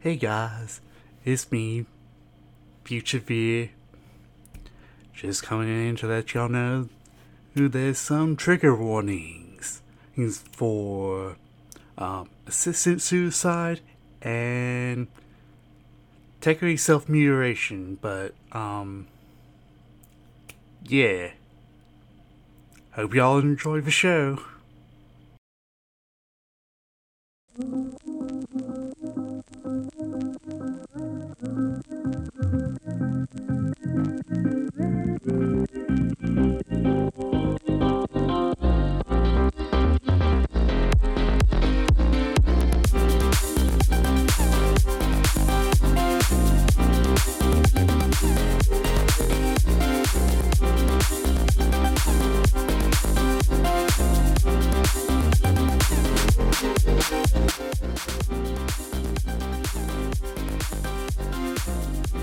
Hey guys, it's me, Future V. Just coming in to let y'all know there's some trigger warnings for um, assisted suicide and technically self mutilation, but um, yeah. Hope y'all enjoy the show. Bye.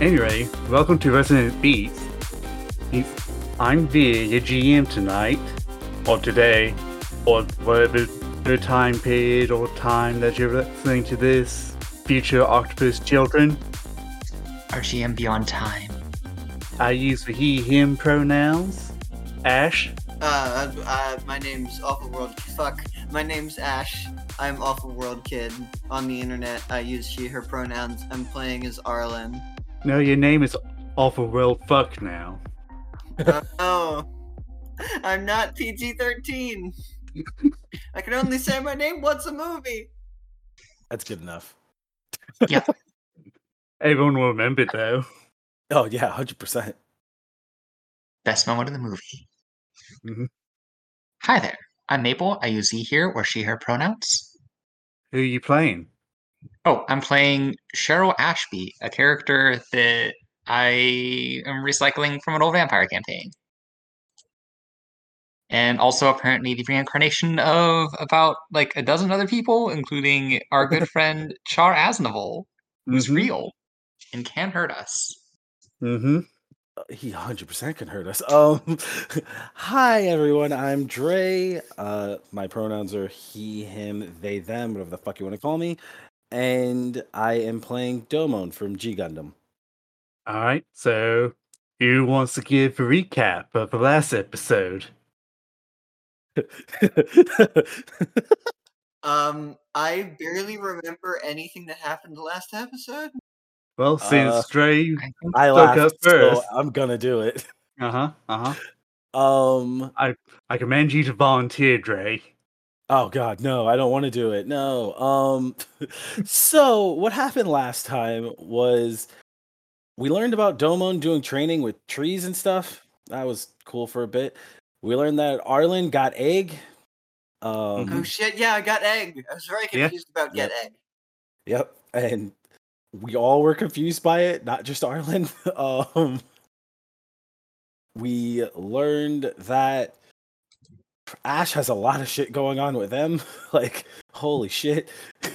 Anyway, welcome to Resonant Beats. I'm Vir, your GM tonight, or today, or whatever the time period or time that you're listening to this, future octopus children. RGM Beyond Time. I use the he, him pronouns. Ash. Uh, uh, my name's Awful World. Fuck. My name's Ash. I'm Awful World Kid. On the internet, I use she, her pronouns. I'm playing as Arlen. No, your name is Awful World Fuck now. Oh, I'm not PG 13. I can only say my name once a movie. That's good enough. Yeah. Everyone will remember though. Oh yeah, hundred percent. Best moment of the movie. Mhm. Hi there. I'm Maple. I use he, here, or she, her pronouns. Who are you playing? Oh, I'm playing Cheryl Ashby, a character that I am recycling from an old vampire campaign. And also apparently the reincarnation of about like a dozen other people, including our good friend Char Aznable, who's Mhm. real and can hurt us. Mm-hmm. Uh, He hundred percent can hurt us. Um, hi everyone. I'm Dre. Uh, my pronouns are he, him, they, them, whatever the fuck you want to call me. And I am playing Domon from G Gundam. All right. So, who wants to give a recap of the last episode? Um, I barely remember anything that happened the last episode. Well, since Uh, Dre, I think I laughed, up so first. I'm gonna do it. uh huh, uh huh, Um. I command you to volunteer, Dre. Oh God, no! I don't want to do it. No. Um. so what happened last time was we learned about Domon doing training with trees and stuff. That was cool for a bit. We learned that Arlen got egg. Um. Oh Mhm. shit! Yeah, I got egg. I was very Yeah. confused about get egg. Yep. And we all were confused by it, not just Arlen. um. We learned that Ash has a lot of shit going on with them. like, holy shit.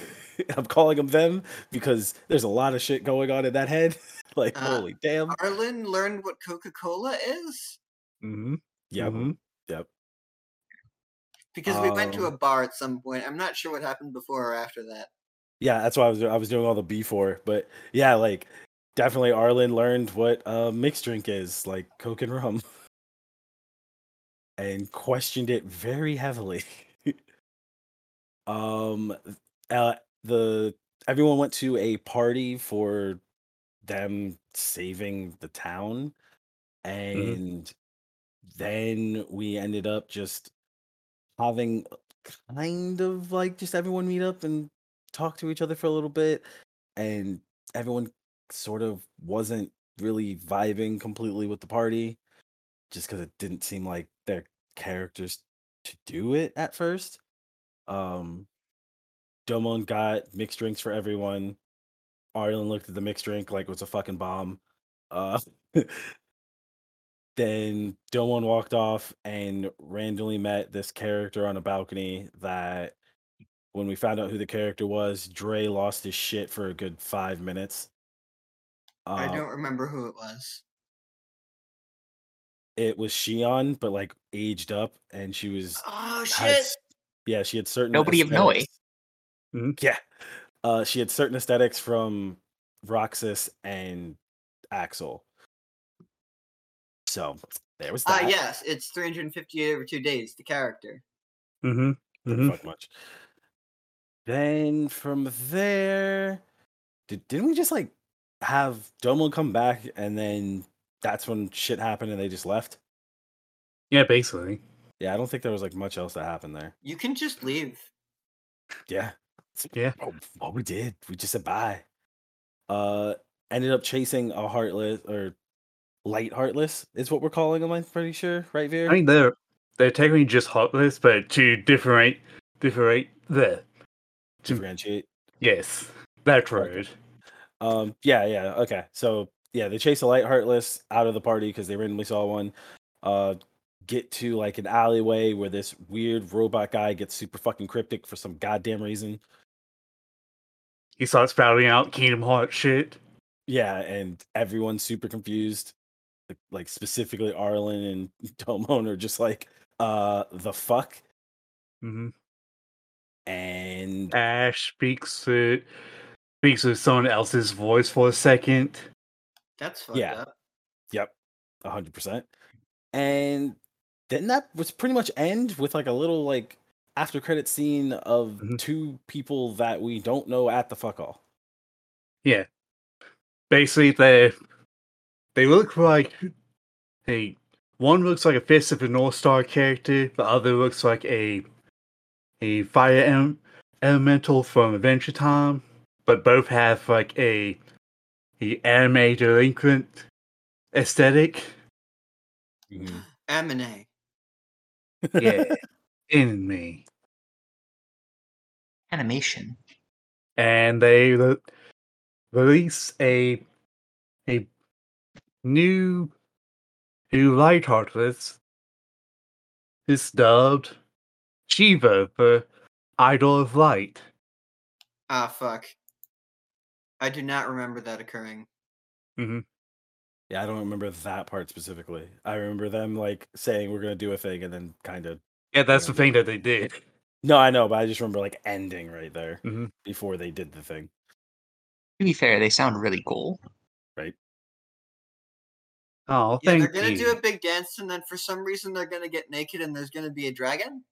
I'm calling them them because there's a lot of shit going on in that head. like, Uh, holy damn. Arlen learned what Coca Cola is Mm-hmm. Yep. mhm. Yep. because we went to a Um, bar at some point. I'm not sure what happened before or after that. Yeah, that's why I was I was doing all the before. But yeah, like definitely Arlen learned what a mixed drink is, like Coke and rum. And questioned it very heavily. um uh, the everyone went to a party for them saving the town and then we ended up just having kind of like just everyone meet up and talk to each other for a little bit and everyone sort of wasn't really vibing completely with the party just because it didn't seem like their characters to do it at first um domon got mixed drinks for everyone arlen looked at the mixed drink like it was a fucking bomb uh then Domon walked off and randomly met this character on a balcony that when we found out who the character was, Dre lost his shit for a good five minutes. I Uh, don't remember who it was. It was Xion, but like aged up, and she was Oh shit! has, yeah, she had certain Nobody of Noe. aesthetics. Mhm. Yeah. Uh, she had certain aesthetics from Roxas and Axel. So there was Ah, that. yes, it's 358 over two days. The character. Mm-hmm. Didn't hmm fuck much. Then from there, did, didn't we just like have Domo come back and then that's when shit happened and they just left? Yeah, basically. Yeah, I don't think there was like much else that happened there. You can just leave. Yeah. Yeah. Oh, what we did, we just said bye. Uh, ended up chasing a heartless or light heartless is what we're calling them. I'm pretty sure, right, Vir? I mean, they're they're technically just heartless, but to differentiate differentiate the differentiate. yes, that Right. Um, yeah, yeah, okay. So yeah, they chase a light heartless out of the party because they randomly saw one. Uh, get to like an alleyway where this weird robot guy gets super fucking cryptic for some goddamn reason. He starts spouting out Kingdom Hearts shit. Yeah, and everyone's super confused. Like, like specifically Arlen and Domon are just like, uh, the fuck. hmm And Ash speaks to speaks with someone else's voice for a second. That's fucked Yeah. up. Yep, a hundred percent. And then that was pretty much end with like a little like after credit scene of Mhm. two people that we don't know at the fuck all. Yeah. Basically, they they look like hey, one looks like a Fist of the North Star character, the other looks like a a fire em- elemental from Adventure Time, but both have like a a anime delinquent aesthetic. Anime. Yeah, in me. Animation. and they re- release a a new new light heartless is dubbed Shiva for Idol of Light. Ah, fuck. I do not remember that occurring. Mm-hmm. Yeah, I don't remember that part specifically. I remember them like saying we're gonna do a thing and then kind of Yeah, that's Yeah. the thing that they did. no, I know, but I just remember like ending right there Mhm. before they did the thing. To be fair, they sound really cool. Right. Oh, Yeah, thank they're gonna you. do a big dance, and then for some reason they're gonna get naked, and there's gonna be a dragon.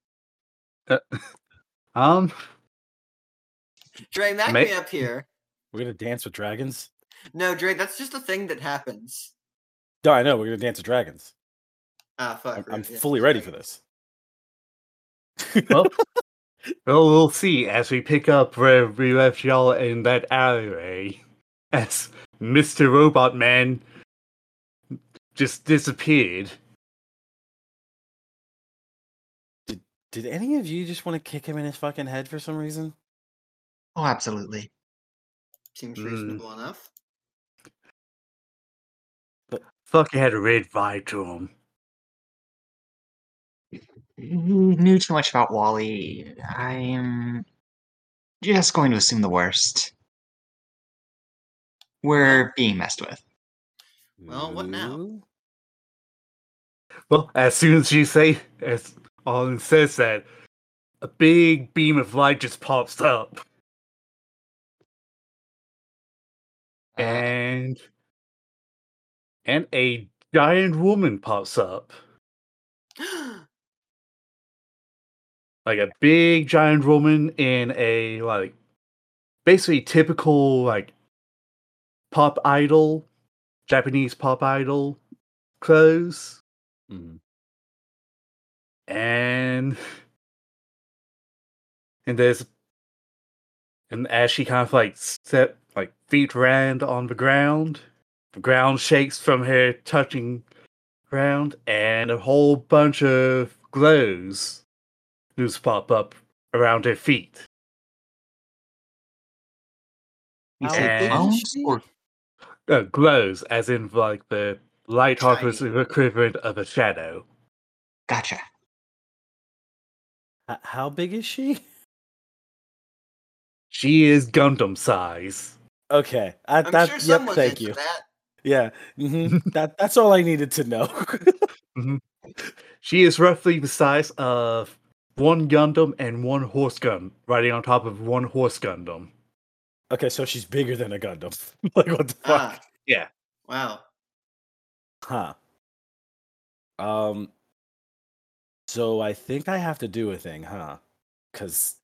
Um, Dre, back May- me up here. We're gonna dance with dragons. No, Dre, that's just a thing that happens. No, I know we're gonna dance with dragons. Ah, fuck. I'm, right, I'm yeah, fully ready right. for this. well, well, we'll see as we pick up where we left y'all in that alleyway, as Mr. Robot Man just disappeared. Did any of you just want to kick him in his fucking head for some reason? Oh, absolutely. Seems Mm. reasonable enough. Fucking had a red vibe to him. He knew too much about Wally. I am just going to assume the worst. We're being messed with. Well, what now? Well, as soon as you say, as Olin says that, a big beam of light just pops up, and and a giant woman pops up, like a big giant woman in a like basically typical like pop idol, Japanese pop idol clothes. Mhm. and and there's and as she kind of like set like feet around on the ground the ground shakes from her touching ground and a whole bunch of glows just pop up around her feet you How said big is clones she? or uh, glows as in like the light heartless Shiny. equivalent of a shadow gotcha. H- how big is she? she is gundam size Okay, I, I'm that, sure yep, thank you. that. Yeah, hmm that that's all I needed to know. She is roughly the size of one Gundam and one horse gun riding on top of one horse Gundam. Okay, so she's bigger than a Gundam. like what the fuck? Ah, Yeah. wow. Huh. Um. So I think I have to do a thing, huh? Because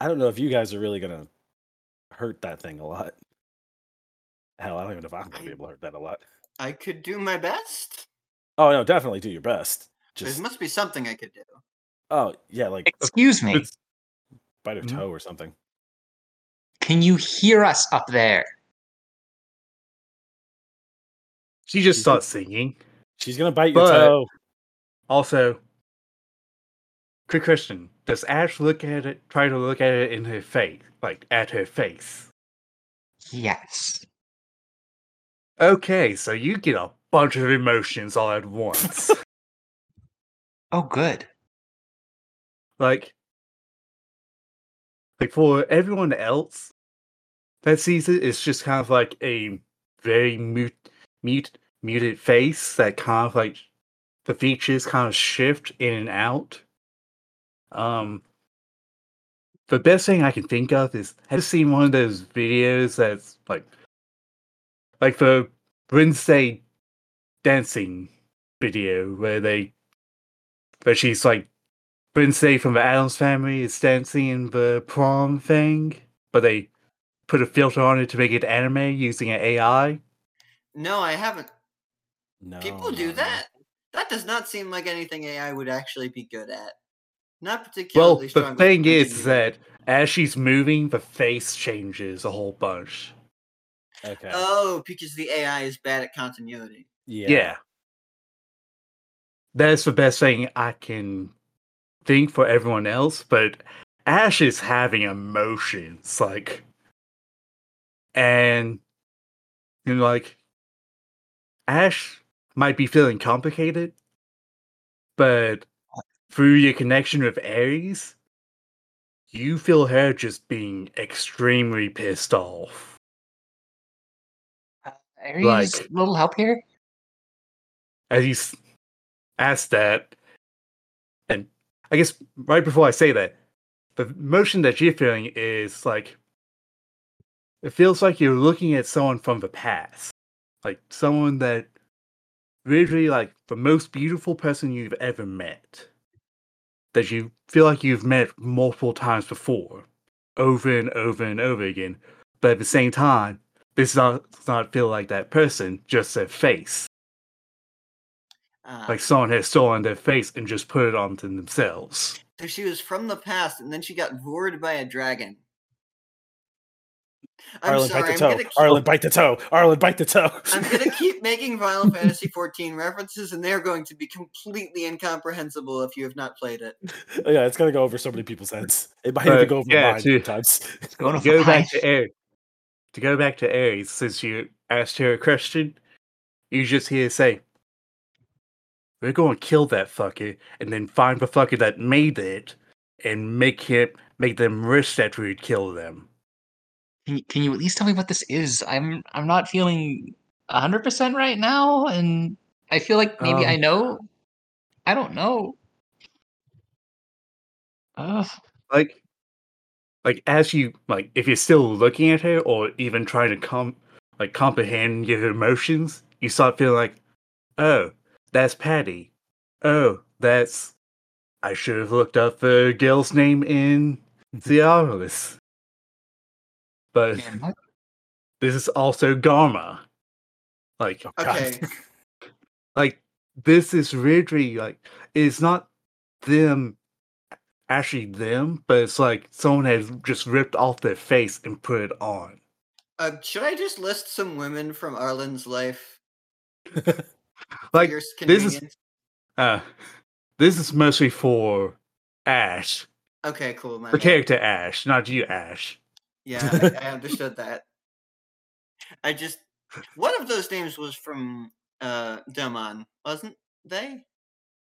I don't know if you guys are really gonna hurt that thing a lot. Hell, I don't even know if I'm gonna be able to hurt that a lot. I could do my best. Oh no, definitely do your best. Just There must be something I could do. oh yeah, like Excuse me. It's- bite her Mhm. toe or something. Can you hear us up there? She just starts singing. She's gonna bite your But- toe. Also, quick question: Does Ash look at it? Try to look at it in her face, like at her face. Yes. Okay, so you get a bunch of emotions all at once. Oh, good. like, like for everyone else that sees it, it's just kind of like a very mute, mute, muted face that kind of like the features kind of shift in and out. Um, the best thing I can think of is have you seen one of those videos that's like, like the Wednesday dancing video where they, where she's like Wednesday from the Addams family is dancing in the prom thing, but they put a filter on it to make it anime using an AI. No, I haven't. No, People do no. that. That does not seem like anything AI would actually be good at. Not Well, particularly the strong. with thing is continuity. that as she's moving, the face changes a whole bunch. Okay. Oh, because the AI is bad at continuity. yeah. Yeah. That's the best thing I can think for everyone else, but Ash is having emotions, like, and you know, like, Ash might be feeling complicated, but through your connection with Ares, you feel her just being extremely pissed off. Uh, Ares, Like- little help here? as you s- ask that, and I guess right before I say that, the emotion that you're feeling is like it feels like you're looking at someone from the past, like someone that really like the most beautiful person you've ever met, that you feel like you've met multiple times before, over and over and over again, but at the same time, this not does not feel like that person, just their face Uh, like someone has stolen their face and just put it onto themselves. so she was from the past, and then she got vored by a dragon. I'm Arlen, sorry. bite the toe. gonna, keep, Arlen, bite the toe. Arlen, bite the toe. I'm gonna keep making Final Fantasy XIV references, and they're going to be completely incomprehensible if you have not played it. yeah, it's gonna go over so many people's heads. It might But, even go over yeah, mine too. sometimes. Going To go back to Ares, to go back to Ares, since you asked her a question, you just hear say, "We're going to kill that fucker, and then find the fucker that made it, and make him make them wish that we'd kill them." Can you, can you at least tell me what this is? I'm I'm not feeling hundred percent right now, and I feel like maybe I Um, know. I don't know. Ugh. like like as you like if you're still looking at her or even trying to com like comprehend your emotions you start feeling like oh that's patty oh that's i should have looked up the girl's name in the Arlis. But Man, this is also garma like Oh, Okay. like this is really like it's not them actually them but it's like someone has just ripped off their face and put it on. Uh, should I just list some women from Arlen's life? like this is- uh this is mostly for ash. Okay, cool. My the character ash not you ash Yeah, I, I understood that. I just one of those names was from uh Demon, wasn't they?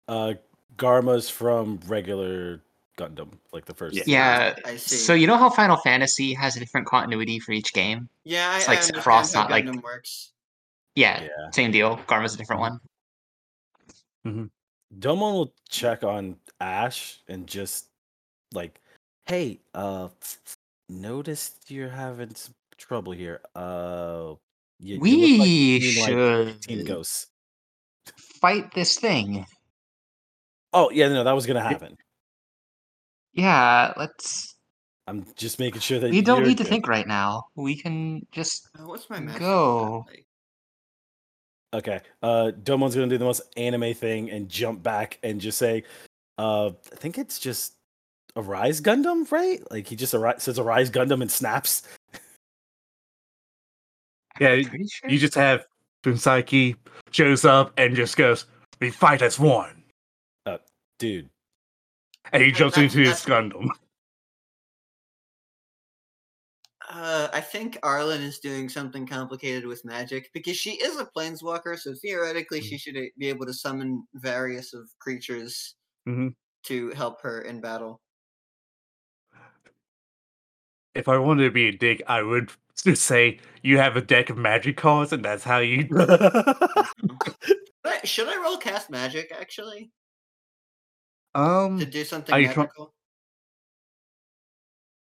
uh, Garma's from regular Gundam, like the first. Yeah. Yeah. I see. So you know how Final Fantasy has a different continuity for each game? Yeah, It's I like understand Sephiroth's not, like- Gundam works. Yeah, Yeah. same deal. Garma's a different one. Domon will check on Ash and just like, hey, uh, noticed you're having some trouble here. Uh, you, you like We Team, like, should Team Ghosts. fight this thing. Oh yeah, no, that was gonna happen. Yeah, let's. I'm just making sure that We don't you're need to good. think right now. We can just. Uh, what's my Go. like? Okay. Uh Domon's gonna do the most anime thing and jump back and just say, uh I think it's just a Rise Gundam, right? Like he just arri- says a Rise Gundam and snaps. Yeah, sure. You just have Fuunsaiki shows up and just goes, "We fight as one," Dude. and he jumps into his Gundam. Uh, I think Arlen is doing something complicated with magic because she is a planeswalker, so theoretically Mm. she should be able to summon various of creatures Mhm. to help her in battle. If I wanted to be a dick, I would just say you have a deck of magic cards, and that's how you. Should I roll cast magic actually um. to do something are you try- magical?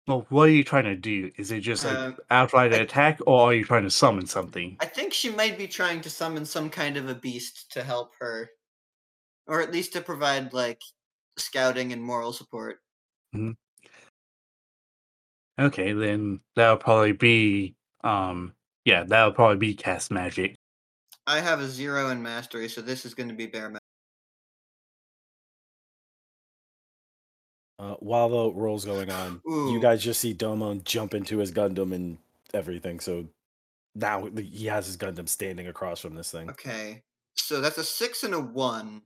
Well, what are you trying to do? Is it just like Um, outright I- attack, or are you trying to summon something? I think she might be trying to summon some kind of a beast to help her, or at least to provide like scouting and moral support. Okay, then that'll probably be um. Yeah, that'll probably be cast magic. I have a zero in mastery, so this is going to be bare magic. Uh, while the roll's going on, you guys just see Domon jump into his Gundam and everything. So now he has his Gundam standing across from this thing. Okay, so that's a six and a one.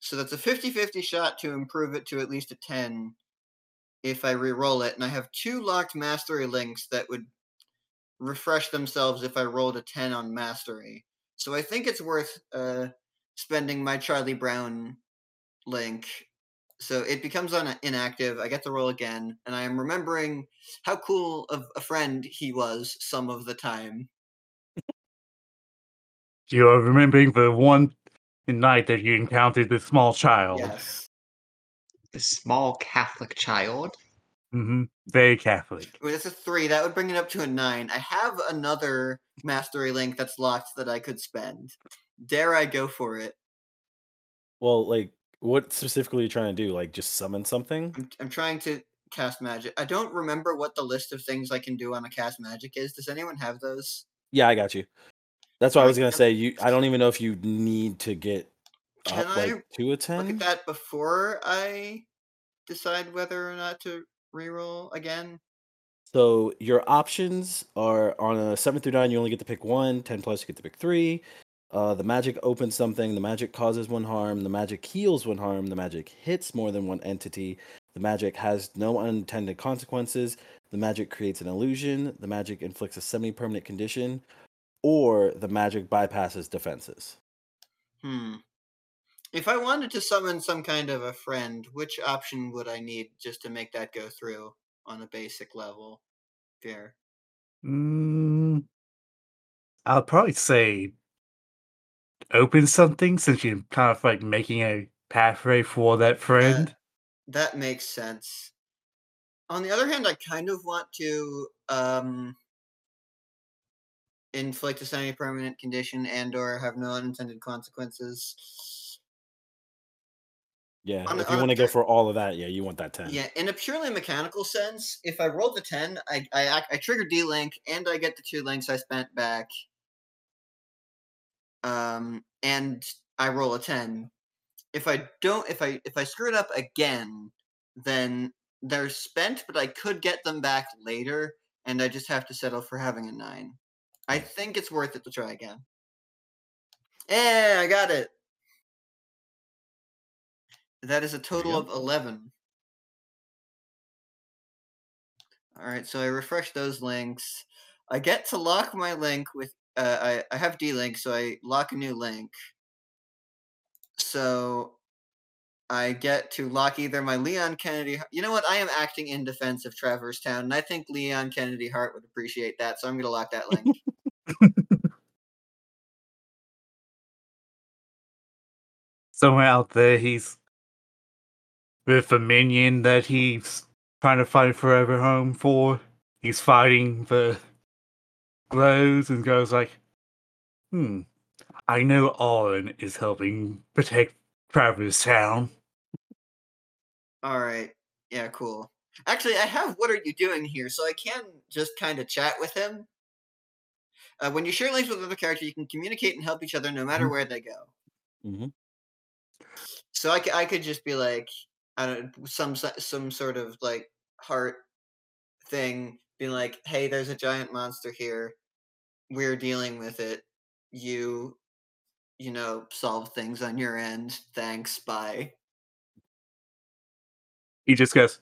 So that's a 50 50 shot to improve it to at least a 10 if I re-roll it. And I have two locked mastery links that would refresh themselves if I rolled a 10 on mastery. So I think it's worth uh, spending my Charlie Brown link. So it becomes un- inactive. I get to roll again, and I am remembering how cool of a friend he was some of the time. You are remembering the one night that you encountered this small child. Yes. The small Catholic child. hmm Very Catholic. Wait, that's a three. That would bring it up to a nine. I have another mastery link that's locked that I could spend. Dare I go for it? Well, like, what specifically are you trying to do? Like, just summon something? I'm, I'm trying to cast magic. I don't remember what the list of things I can do on a cast magic is. Does anyone have those? Yeah, I got you. That's what I Alright, was gonna say. You, I don't even know if you need to get Can up I like to a Look at that before I decide whether or not to reroll again. So your options are on a seven through nine. You only get to pick one. Ten plus, you get to pick three. Uh, the magic opens something. The magic causes one harm. The magic heals one harm. The magic hits more than one entity. The magic has no unintended consequences. The magic creates an illusion. The magic inflicts a semi-permanent condition, or the magic bypasses defenses. Hmm. If I wanted to summon some kind of a friend, which option would I need just to make that go through on a basic level? Fair. Mm, I'll probably say open something since you're kind of like making a pathway for that friend. That makes sense. On the other hand, I kind of want to um, inflict a semi-permanent condition and/or have no unintended consequences. Yeah, On if you want to go for all of that, yeah, you want that ten. Yeah, in a purely mechanical sense, if I roll the ten, I I, I trigger D link and I get the two links I spent back. Um, and I roll a ten. If I don't, if I if I screw it up again, then they're spent, but I could get them back later, and I just have to settle for having a nine. I think it's worth it to try again. Yeah, I got it. That is a total of 11. All right, so I refresh those links. I get to lock my link with, uh, I, I have D link, so I lock a new link. So I get to lock either my Leon Kennedy. You know what? I am acting in defense of Traverse Town, and I think Leon Kennedy Hart would appreciate that, so I'm going to lock that link. Somewhere out there, he's with a minion that he's trying to fight forever home for. He's fighting the glows and goes like, "Hmm, I know Arlen is helping protect Traverse Town." All right. Yeah, cool. Actually, I have what are you doing here, so I can just kind of chat with him. Uh, when you share links with other characters, you can communicate and help each other no matter Mhm. where they go. hmm So I, c- I could just be like, I don't some some sort of like heart thing, being like, hey, there's a giant monster here. We're dealing with it. You, you know, solve things on your end. Thanks. Bye. He just goes,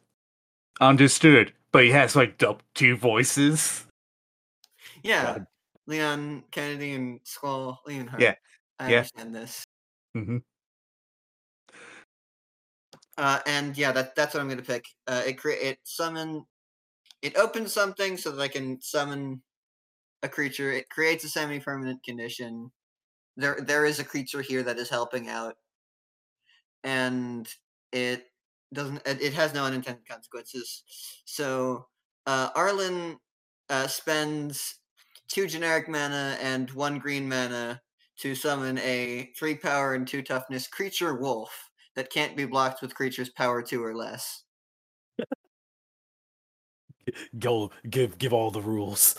"Understood," but he has like two voices. Yeah. God. Leon Kennedy and Squall Leonhart. Yeah, I yeah. understand this. hmm Uh, and yeah, that that's what I'm going to pick. Uh, it create it summon, it opens something so that I can summon a creature. It creates a semi-permanent condition. There there is a creature here that is helping out, and it doesn't. It, it has no unintended consequences. So uh, Arlen uh, spends two generic mana and one green mana to summon a three power and two toughness creature wolf that can't be blocked with creatures power two or less. Go give give all the rules.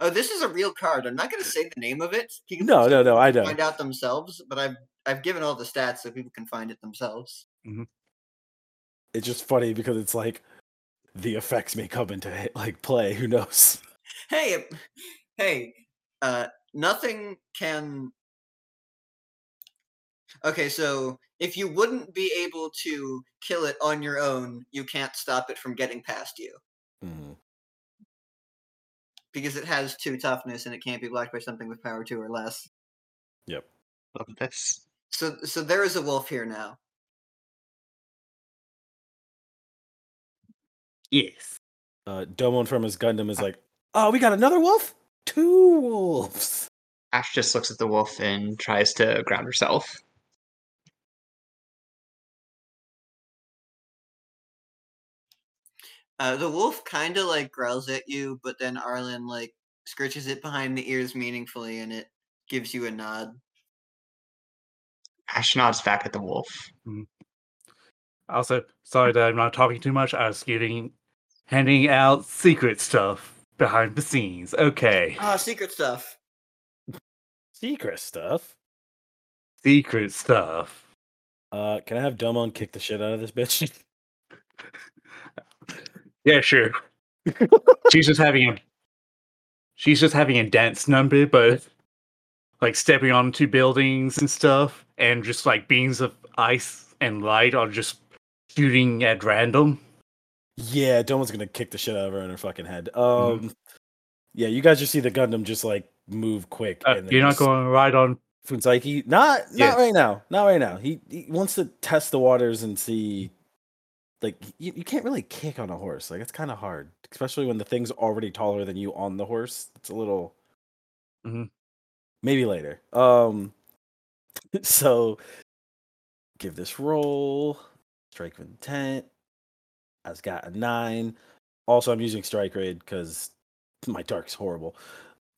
Oh, this is a real card. I'm not going to say the name of it. No, no, no. I know. Find out themselves, but I've I've given all the stats so people can find it themselves. It's just funny because it's like the effects may come into like play. Who knows? Hey, hey, uh, nothing can. Okay, so if you wouldn't be able to kill it on your own, you can't stop it from getting past you Mhm. because it has two toughness and it can't be blocked by something with power two or less. Yep. Love this. So, so there is a wolf here now. Yes. Uh, Domon from his Gundam is like, oh, we got another wolf. Two wolves. Ash just looks at the wolf and tries to ground herself. Uh, the wolf kind of like growls at you, but then Arlen like scratches it behind the ears meaningfully, and it gives you a nod. Ash nods back at the wolf. Also, sorry that I'm not talking too much. I was getting handing out secret stuff behind the scenes. Okay, Ah, secret stuff. Secret stuff. secret stuff. Uh, can I have Domon kick the shit out of this bitch? Yeah, sure. she's just having a she's just having a dance number, but like stepping onto buildings and stuff, and just like beams of ice and light are just shooting at random. yeah, Domon's gonna kick the shit out of her in her fucking head. Um, yeah, you guys just see the Gundam just like move quick. Uh, and you're not going right on. Fuunsaiki? Not not Yes. right now. Not right now. He he wants to test the waters and see. Like you, you can't really kick on a horse. Like it's kind of hard, especially when the thing's already taller than you on the horse. It's a little. Mhm. Maybe later. Um. so, give this roll. Strike with intent. I've got a nine. Also, I'm using strike raid because my dark's horrible.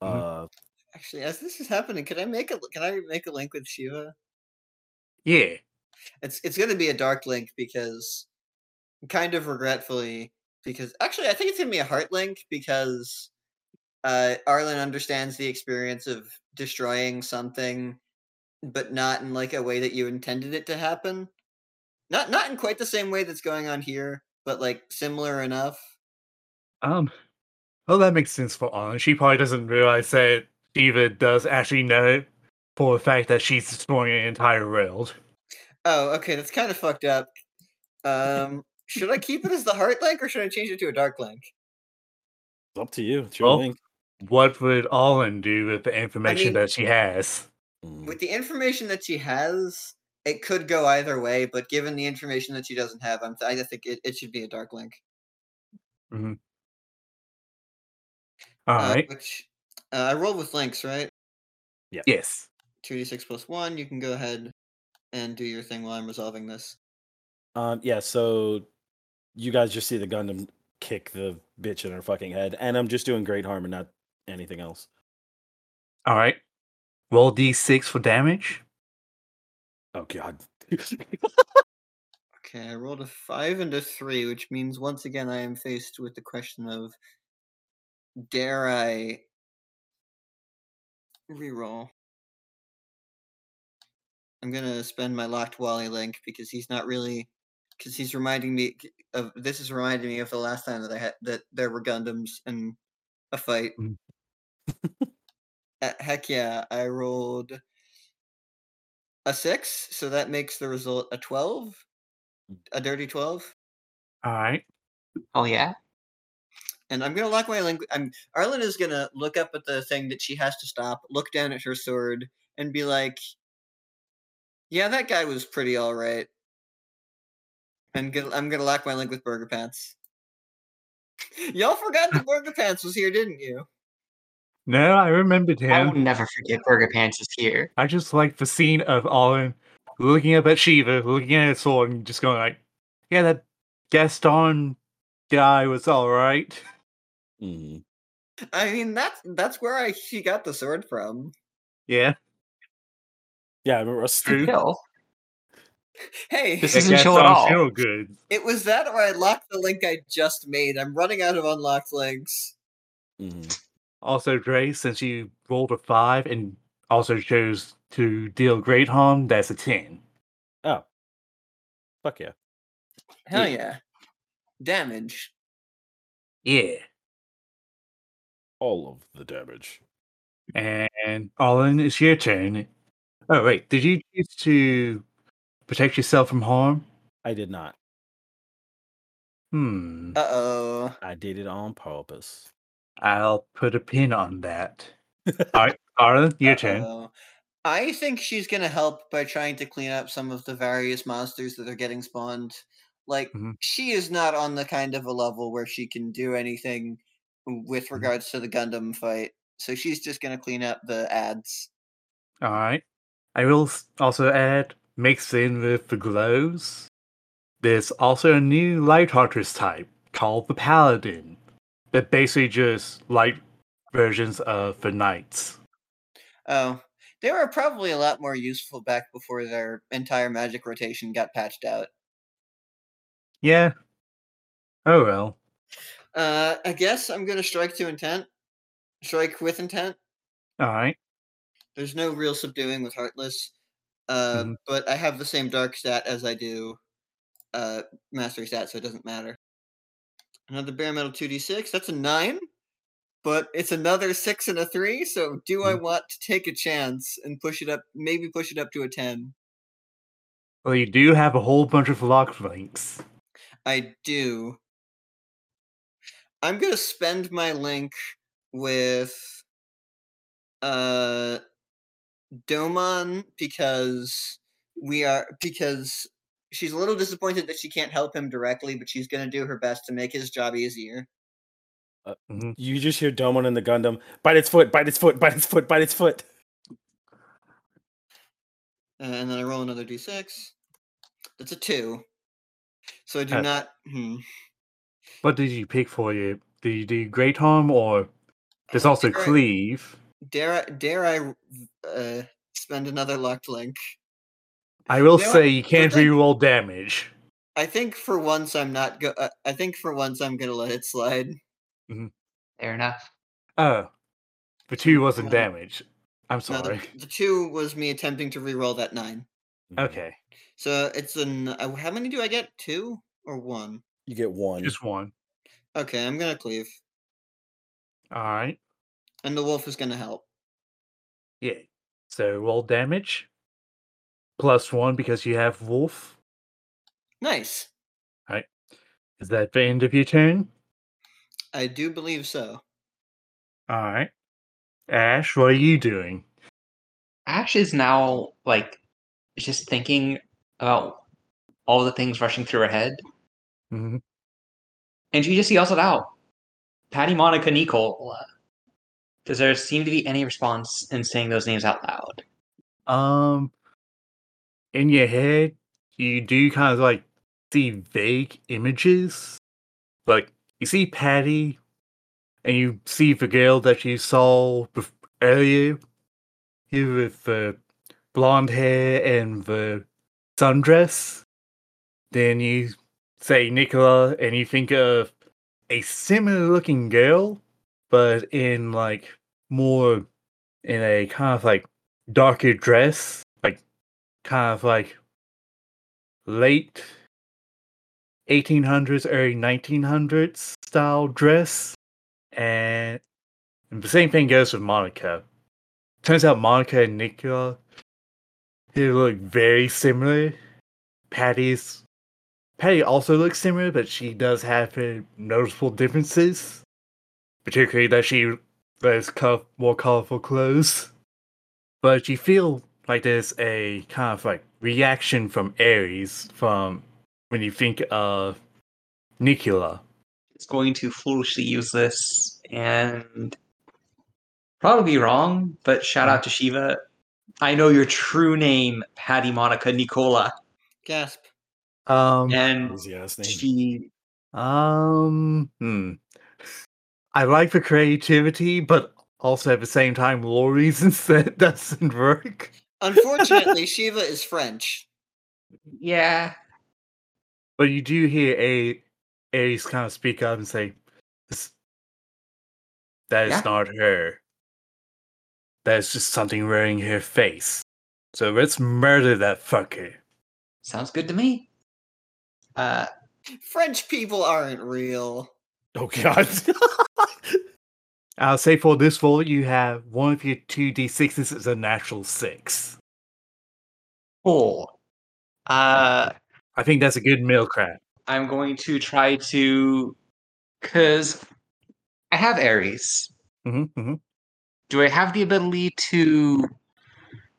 Mhm. Uh, Actually, as this is happening, can I make a can I make a link with Shiva? Yeah, It's it's going to be a dark link because, kind of regretfully, because actually I think it's to be a heart link because, uh, Arlen understands the experience of destroying something, but not in like a way that you intended it to happen. Not not in quite the same way that's going on here, but like similar enough. Um, well, that makes sense for Anna. She probably doesn't realize that Shiva does actually know for the fact that she's destroying an entire world. Oh, okay, that's kind of fucked up. Um, should I keep it as the heart link or should I change it to a dark link? it's up to you. It's your Well, link. What would Allen do with the information mean- that she has? Mm. With the information that she has, it could go either way. But given the information that she doesn't have, I'm I think it, it should be a dark link. All uh, right. Which uh, I rolled with links, right? Yeah. Yes. Two d six plus one. You can go ahead and do your thing while I'm resolving this. Um, yeah, so you guys just see the Gundam kick the bitch in her fucking head, and I'm just doing great harm and not anything else. All right. Roll d6 for damage. Oh god. Okay, I rolled a five and a three, which means once again I am faced with the question of dare I reroll? I'm gonna spend my locked Wally link because he's not really because he's reminding me of this is reminding me of the last time that I had that there were Gundams in a fight. Uh, heck yeah, I rolled a six, so that makes the result a twelve, a dirty twelve. All right. Oh yeah. And I'm gonna lock my link. I'm Arlen is gonna look up at the thing that she has to stop, look down at her sword, and be like, "Yeah, that guy was pretty all right." And get, I'm gonna lock my link with Burger Pants. Y'all forgot that Burger Pants was here, didn't you? No, I remembered him. I will never forget Burger Pants is here. I just like the scene of Olin looking up at Shiva, looking at his sword, and just going like, "Yeah, that Gaston guy was all right." Mhm. I mean, that's that's where I she got the sword from. Yeah, Yeah, I remember us True. Kill. Hey, This isn't chill at Gaston's all. Feel good. it was that or I locked the link I just made. I'm running out of unlocked links. Mhm. Also, Dre, since you rolled a five and also chose to deal great harm, that's a ten. Oh. Fuck yeah. Hell Yeah. yeah. Damage. Yeah. All of the damage. And Olin, it's your turn. Oh wait, did you choose to protect yourself from harm? I did not. Hmm. Uh oh. I did it on purpose. I'll put a pin on that. All right, Arlen, your turn. Uh-oh. I think she's gonna help by trying to clean up some of the various monsters that are getting spawned. Like Mhm. she is not on the kind of a level where she can do anything with Mm-hmm. regards to the Gundam fight. So she's just gonna clean up the ads. All right. I will also add, mixed in with the glows, there's also a new Light Heartless type called the Paladin. That basically just light versions of the Knights. Oh, they were probably a lot more useful back before their entire magic rotation got patched out. Yeah. Oh well. Uh, I guess I'm gonna strike to intent. Strike with intent. All right. There's no real subduing with Heartless. Uh, Mhm. but I have the same dark stat as I do uh mastery stat, so it doesn't matter. Another bare metal 2d6. That's a nine, but it's another six and a three. So do I want to take a chance and push it up? Maybe push it up to a ten. Well, you do have a whole bunch of lock links. I do. I'm gonna spend my link with uh Domon because we are because she's a little disappointed that she can't help him directly, but she's gonna do her best to make his job easier. Mhm. You just hear Domon in the Gundam. Bite its foot, bite its foot, bite its foot, bite its foot. And then I roll another d6. That's a two. So I do Uh, not. Hmm. What did you pick for you? Did you do Great Harm or there's also Dare I- Cleave? Dare I? Dare I? Uh, spend another locked link? I will You know say you can't like- reroll damage. I think for once I'm not go. Uh, I think for once I'm gonna let it slide. Fair enough. Oh, the two wasn't Um, damage. I'm No, the, sorry. the two was me attempting to re-roll that nine. Okay, So it's an. Uh, how many do I get? Two or one? You get one. just one. Okay, I'm gonna cleave, All right. And the wolf is gonna help. Yeah. So roll damage plus one because you have Wolf. Nice. All right. Is that the end of your turn? I do believe so. All right. Ash, what are you doing? Ash is now like just thinking about all the things rushing through her head, hmm and she just yells it out, "Patty, Monica, Nicole." Does there seem to be any response in saying those names out loud? Um, in your head, you do kind of like see vague images. Like you see Patty, and you see the girl that you saw earlier, here with the blonde hair and the sundress. Then you say Nicola, and you think of a similar looking girl, but in like more in a kind of like darker dress, like kind of like late 1800s, early 1900s style dress. And, and the same thing goes with Monica. Turns out Monica and Nicola they look very similar. Patty's Patty also looks similar, but she does have noticeable differences. Particularly that she wears co- more colorful clothes. But you feel like there's a kind of like reaction from Ares from when you think of Nicola. It's going to foolishly use this and probably be wrong, but shout out to Shiva. I know your true name, Patty Monica Nicola. Gasp. Um, And Crazy ass name. she um, hmm. I like the creativity, but also at the same time, lore reasons that doesn't work. Unfortunately, Shiva is French. Yeah. But you do hear a Ares kind of speak up and say, "That is Yeah. not her. That is just something wearing her face. So let's murder that fucker." Sounds good to me. Uh French people aren't real. Oh god. I'll say for this roll, you have one of your two d6s is a natural six. cool. Uh I think that's a good meal crap. I'm going to try to cause I have Ares. hmm hmm Do I have the ability to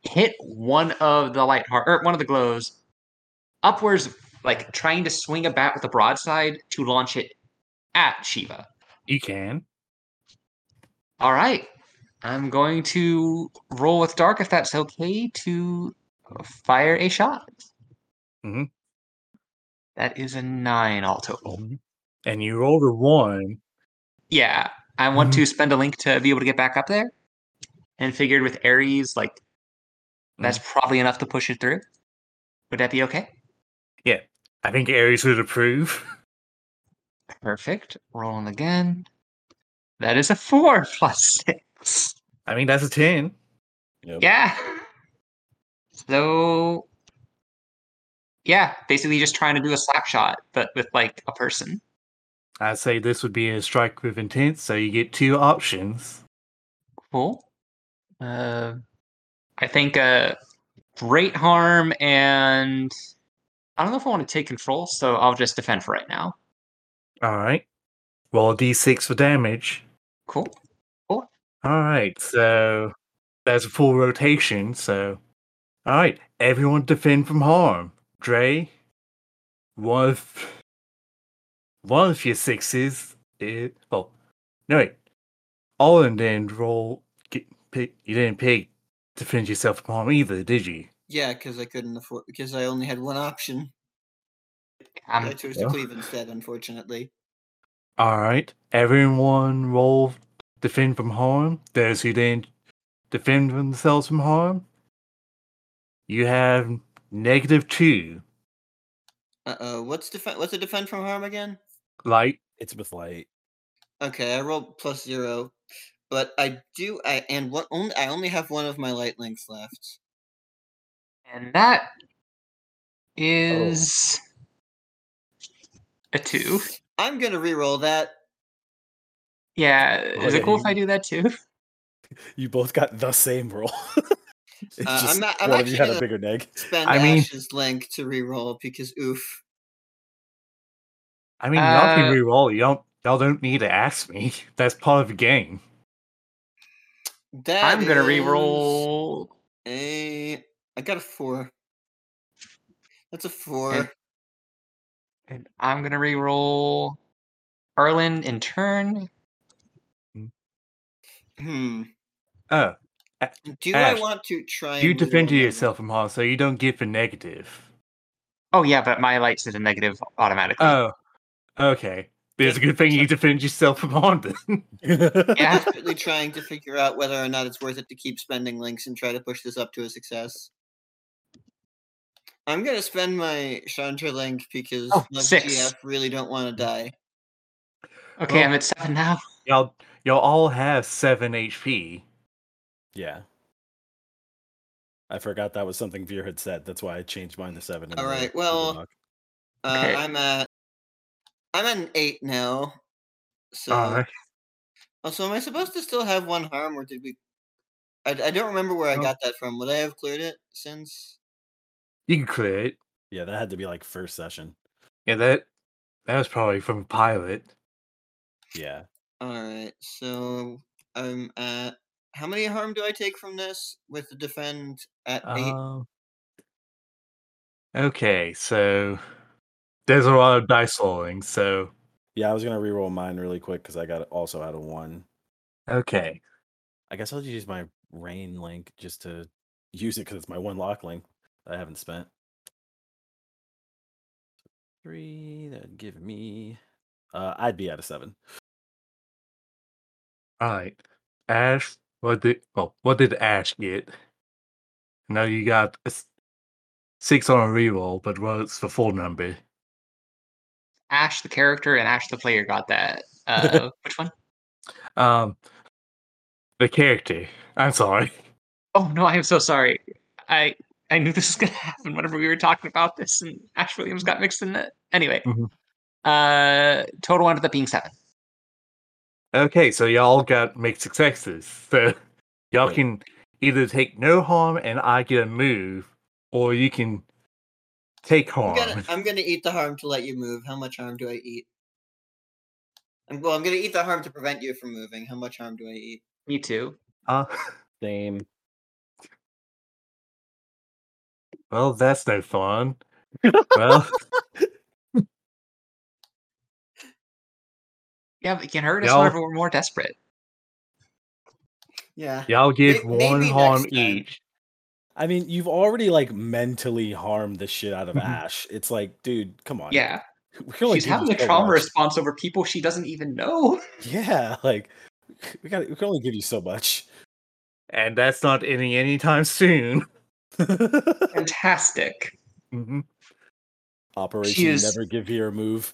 hit one of the light heart or one of the glows upwards, like trying to swing a bat with a broadside to launch it at Shiva? You can. All right. I'm going to roll with dark if that's okay to fire a shot. Mhm. That is a nine all total. Mhm. And you rolled a one. Yeah, I want to spend a link to be able to get back up there, and figured with Ares, like that's probably enough to push it through. Would that be okay? Yeah. I think Ares would approve. Perfect. Rolling again. That is a four plus six. I mean, that's a 10. Yep. Yeah. So, yeah, basically just trying to do a slap shot, but with like a person. I'd say this would be a strike with intent, so you get two options. Cool. Uh, I think uh, great harm and I don't know if I want to take control, so I'll just defend for right now. All right. Roll a d6 for damage. Cool. All right, so there's a full rotation, so. All right, everyone defend from harm. Dre, one of, one of your sixes is. Oh, no, wait. Olin didn't roll. Get, pick, you didn't pick defend yourself from harm either, did you? Yeah, because I couldn't afford because I only had one option. Um, I chose yeah. to cleave instead, unfortunately. All right, everyone roll defend from harm. Those who didn't defend themselves from harm, you have negative two. Uh oh. What's defend? What's a defend from harm again? Light. It's with light. Okay, I rolled plus zero, but I do. I and what only I only have one of my light links left. and that is a two. I'm gonna re-roll that. Yeah, is yeah, it cool if I do that too? You both got the same roll. it's Uh, I'm not- I'm one of you actually had a bigger neg. Spend I mean- Ash's link to re-roll because oof. I mean, y'all can Uh, re-roll. You don't. Y'all don't need to ask me. That's part of the game. That I'm gonna re-roll. A. I got a four. That's a four. And- And I'm gonna re-roll Erlin in turn. Hmm. Oh, Do I want to try? you and defend yourself from harm, so you don't get the negative. Oh yeah, but my lights did a negative automatically. Oh, okay. There's a good thing you defend yourself from Honda. yeah. Desperately trying to figure out whether or not it's worth it to keep spending links and try to push this up to a success. I'm gonna spend my Chandra link because Oh, my. GF really don't want to die. Okay, Well- I'm at seven now. y'all, y'all all have seven HP. yeah. I forgot that was something Vir had said. That's why I changed mine to seven. All right. The well, Doc. Uh, Okay. I'm at I'm at an eight now. So Alright. also, am I supposed to still have one harm, or did we? I, I don't remember where I got that from. Would I have cleared it since? You can create. yeah, that had to be like first session. Yeah, that that was probably from pilot. Yeah. All right, so I'm at how many harm do I take from this with the defend at eight? Um, okay, so there's a lot of dice rolling. So Yeah, I was gonna re-roll mine really quick because I got also out of one. okay, I guess I'll just use my rain link just to use it because it's my one lock link that I haven't spent. Three that'd give me. Uh, I'd be at a seven. all right. Ash, what did well, what did Ash get? Now you got a s- six on a reroll, but what's the full number? Ash the character and Ash the player got that. Uh, which one? Um, the character. I'm sorry. Oh no, I am so sorry. I I knew this was gonna happen whenever we were talking about this, and Ash Williams got mixed in it. Anyway, Mhm. uh, total ended up being seven. Okay, so y'all got mixed successes. So y'all can either take no harm and I get a move, or you can take I'm harm. gonna I'm gonna eat the harm to let you move. How much harm do I eat? I'm, well, I'm gonna eat the harm to prevent you from moving. How much harm do I eat? Me too. Uh, Same. Well, that's no fun. well, Yeah, but it can hurt us Y'all- whenever we're more desperate. Yeah. y'all get May- one maybe harm next time. each. I mean, you've already like mentally harmed the shit out of Mhm. Ash. It's like, dude, come on. Yeah, we can only she's give having a so trauma much. response over people she doesn't even know. Yeah, like we got. We can only give you so much. And that's not ending anytime soon. Fantastic. hmm Operation is- Never Give Here move.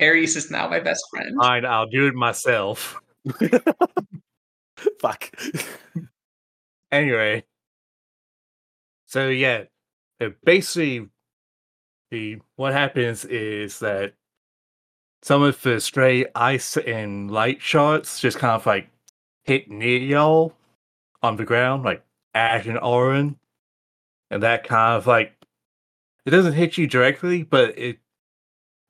Ares is now my best friend. Fine, I'll do it myself. Fuck. Anyway, so yeah, basically, the what happens is that some of the stray ice and light shots just kind of like hit near y'all on the ground, like Ash and Orin, and that kind of like it doesn't hit you directly, but it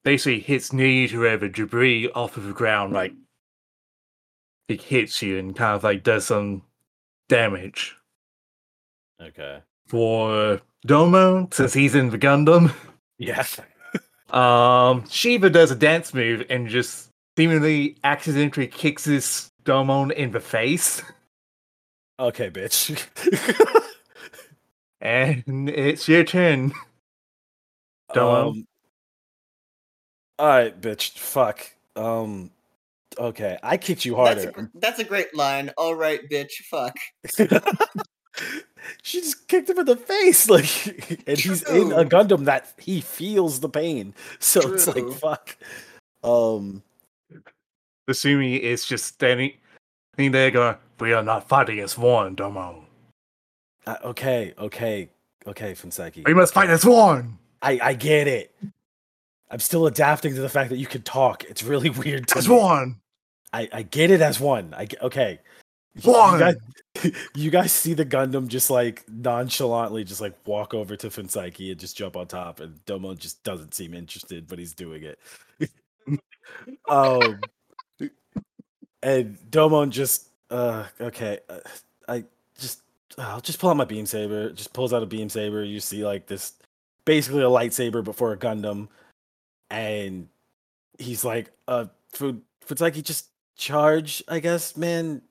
basically hits near you to where the debris off of the ground like it hits you and kind of like does some damage okay. for Domo since he's in the Gundam. Yes. Um, Shiva does a dance move and just seemingly accidentally kicks this Domon in the face, Okay, bitch. and it's your turn. Domo? Um, all right, bitch. Fuck. Um. Okay, I kicked you That's a, harder. that's a great line. All right, bitch. Fuck. she just kicked him in the face, like, and he's in a Gundam that he feels the pain. So it's like fuck. Um. Assuming it's just standing, standing there going, "We are not fighting as one, Domo. uh, okay. Okay. Okay, Fuunsaiki. We must fight as one, I I get it. I'm still adapting to the fact that you can talk. It's really weird as me. one, I, I get it as one. I get, okay. one." You guys, you guys see the Gundam just like nonchalantly just like walk over to Fuunsaiki and just jump on top, and Domo just doesn't seem interested, but he's doing it. um, and Domon just uh okay, uh, I just uh, I'll just pull out my beam saber. Just pulls out a beam saber. You see like this, basically a lightsaber before a Gundam, and he's like, uh, Fu- Fuunsaiki just charge, I guess, man.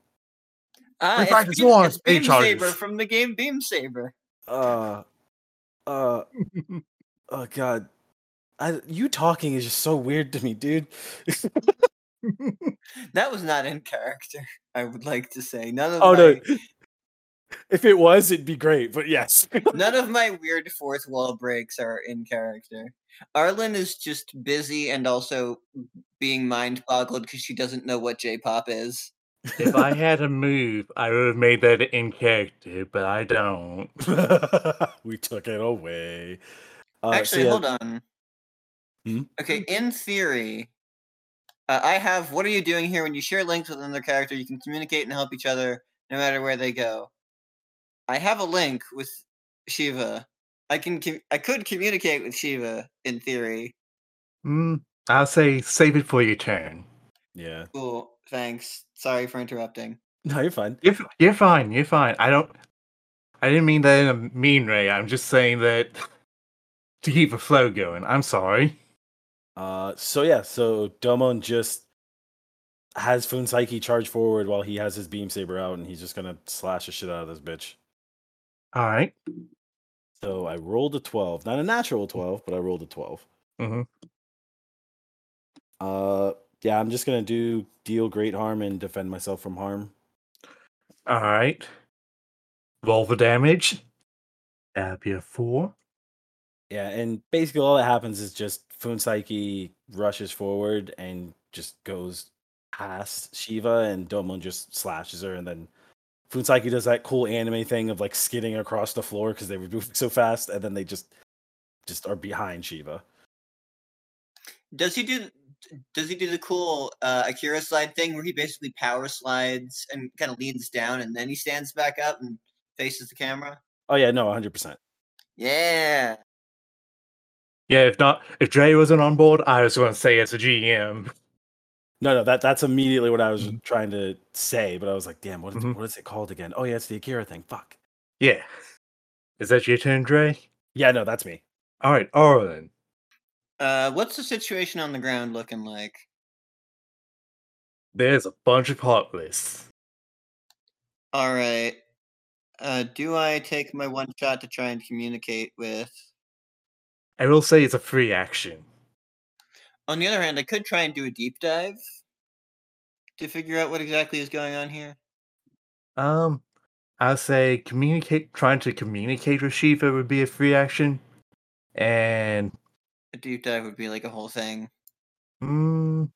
Ah, In fact, it's Beam- one. it's Beam Charges. Saber from the game Beam Saber. Uh, Uh, oh god, I, you talking is just so weird to me, dude. That was not in character. I would like to say none of oh my, no, if it was, it'd be great. But yes, none of my weird fourth wall breaks are in character. Arlen is just busy and also being mind boggled because she doesn't know what J-pop is. If I had a move, I would have made that in character, but I don't. we took it away. Uh, so Actually, yeah, hold on. Hmm? Okay, in theory, uh, I have. What are you doing here? When you share links with another character, you can communicate and help each other no matter where they go. I have a link with Shiva. I can. Com- I could communicate with Shiva in theory. Mm, I'll say save it for your turn. Yeah, Cool. Thanks. Sorry for interrupting. no, you're fine. You're, you're fine. You're fine. I don't. I didn't mean that in a mean way. I'm just saying that to keep the flow going. I'm sorry. Uh, so yeah, so Domon just has Fuunsaiki charge forward while he has his beam saber out, and he's just gonna slash the shit out of this bitch. All right. So I rolled a twelve, not a natural twelve, but I rolled a 12 Mhm. Uh, yeah, I'm just gonna do deal great harm and defend myself from harm. All right. Roll the damage. That'd be a four. Yeah, and basically all that happens is just Fuunsaiki rushes forward and just goes past Shiva, and Domon just slashes her, and then Fuunsaiki does that cool anime thing of like skidding across the floor because they were moving so fast, and then they just just are behind Shiva. Does he do? Does he do the cool uh, Akira slide thing where he basically power slides and kind of leans down and then he stands back up and faces the camera? Oh yeah, no, 100. percent Yeah. Yeah, if not, if Dre wasn't on board, I was going to say it's a GM. No, no, that that's immediately what I was Mhm. trying to say, but I was like, damn, what is, Mhm. what is it called again? Oh yeah, it's the Akira thing. Fuck. Yeah. Is that your turn, Dre? Yeah, no, that's me. All right, Orlin. Uh, what's the situation on the ground looking like? There's a bunch of Heartless. All right. Uh, do I take my one shot to try and communicate with? I will say it's a free action. On the other hand, I could try and do a deep dive to figure out what exactly is going on here. Um, I'll say communicate. Trying to communicate with Shiva would be a free action, and A deep dive would be like a whole thing. mm, you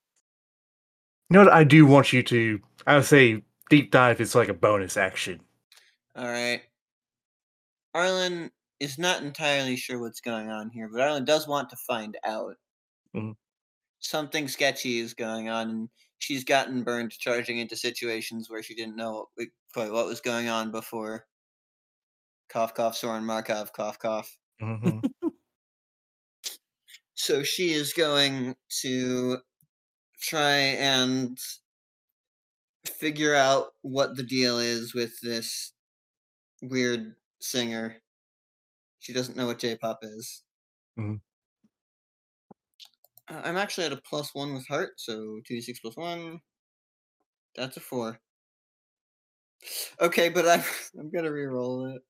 know what? I do want you to. I would say deep dive is like a bonus action. All right. Arlen is not entirely sure what's going on here, but Arlen does want to find out. Mhm. Something sketchy is going on, and she's gotten burned charging into situations where she didn't know what, quite what was going on before. Cough, cough, Soren Markov, cough, cough. Mhm. So she is going to try and figure out what the deal is with this weird singer. She doesn't know what J-pop is. Mhm. Uh, I'm actually at a plus one with heart, so two six plus one. That's a four. Okay, but I'm I'm gonna re-roll it.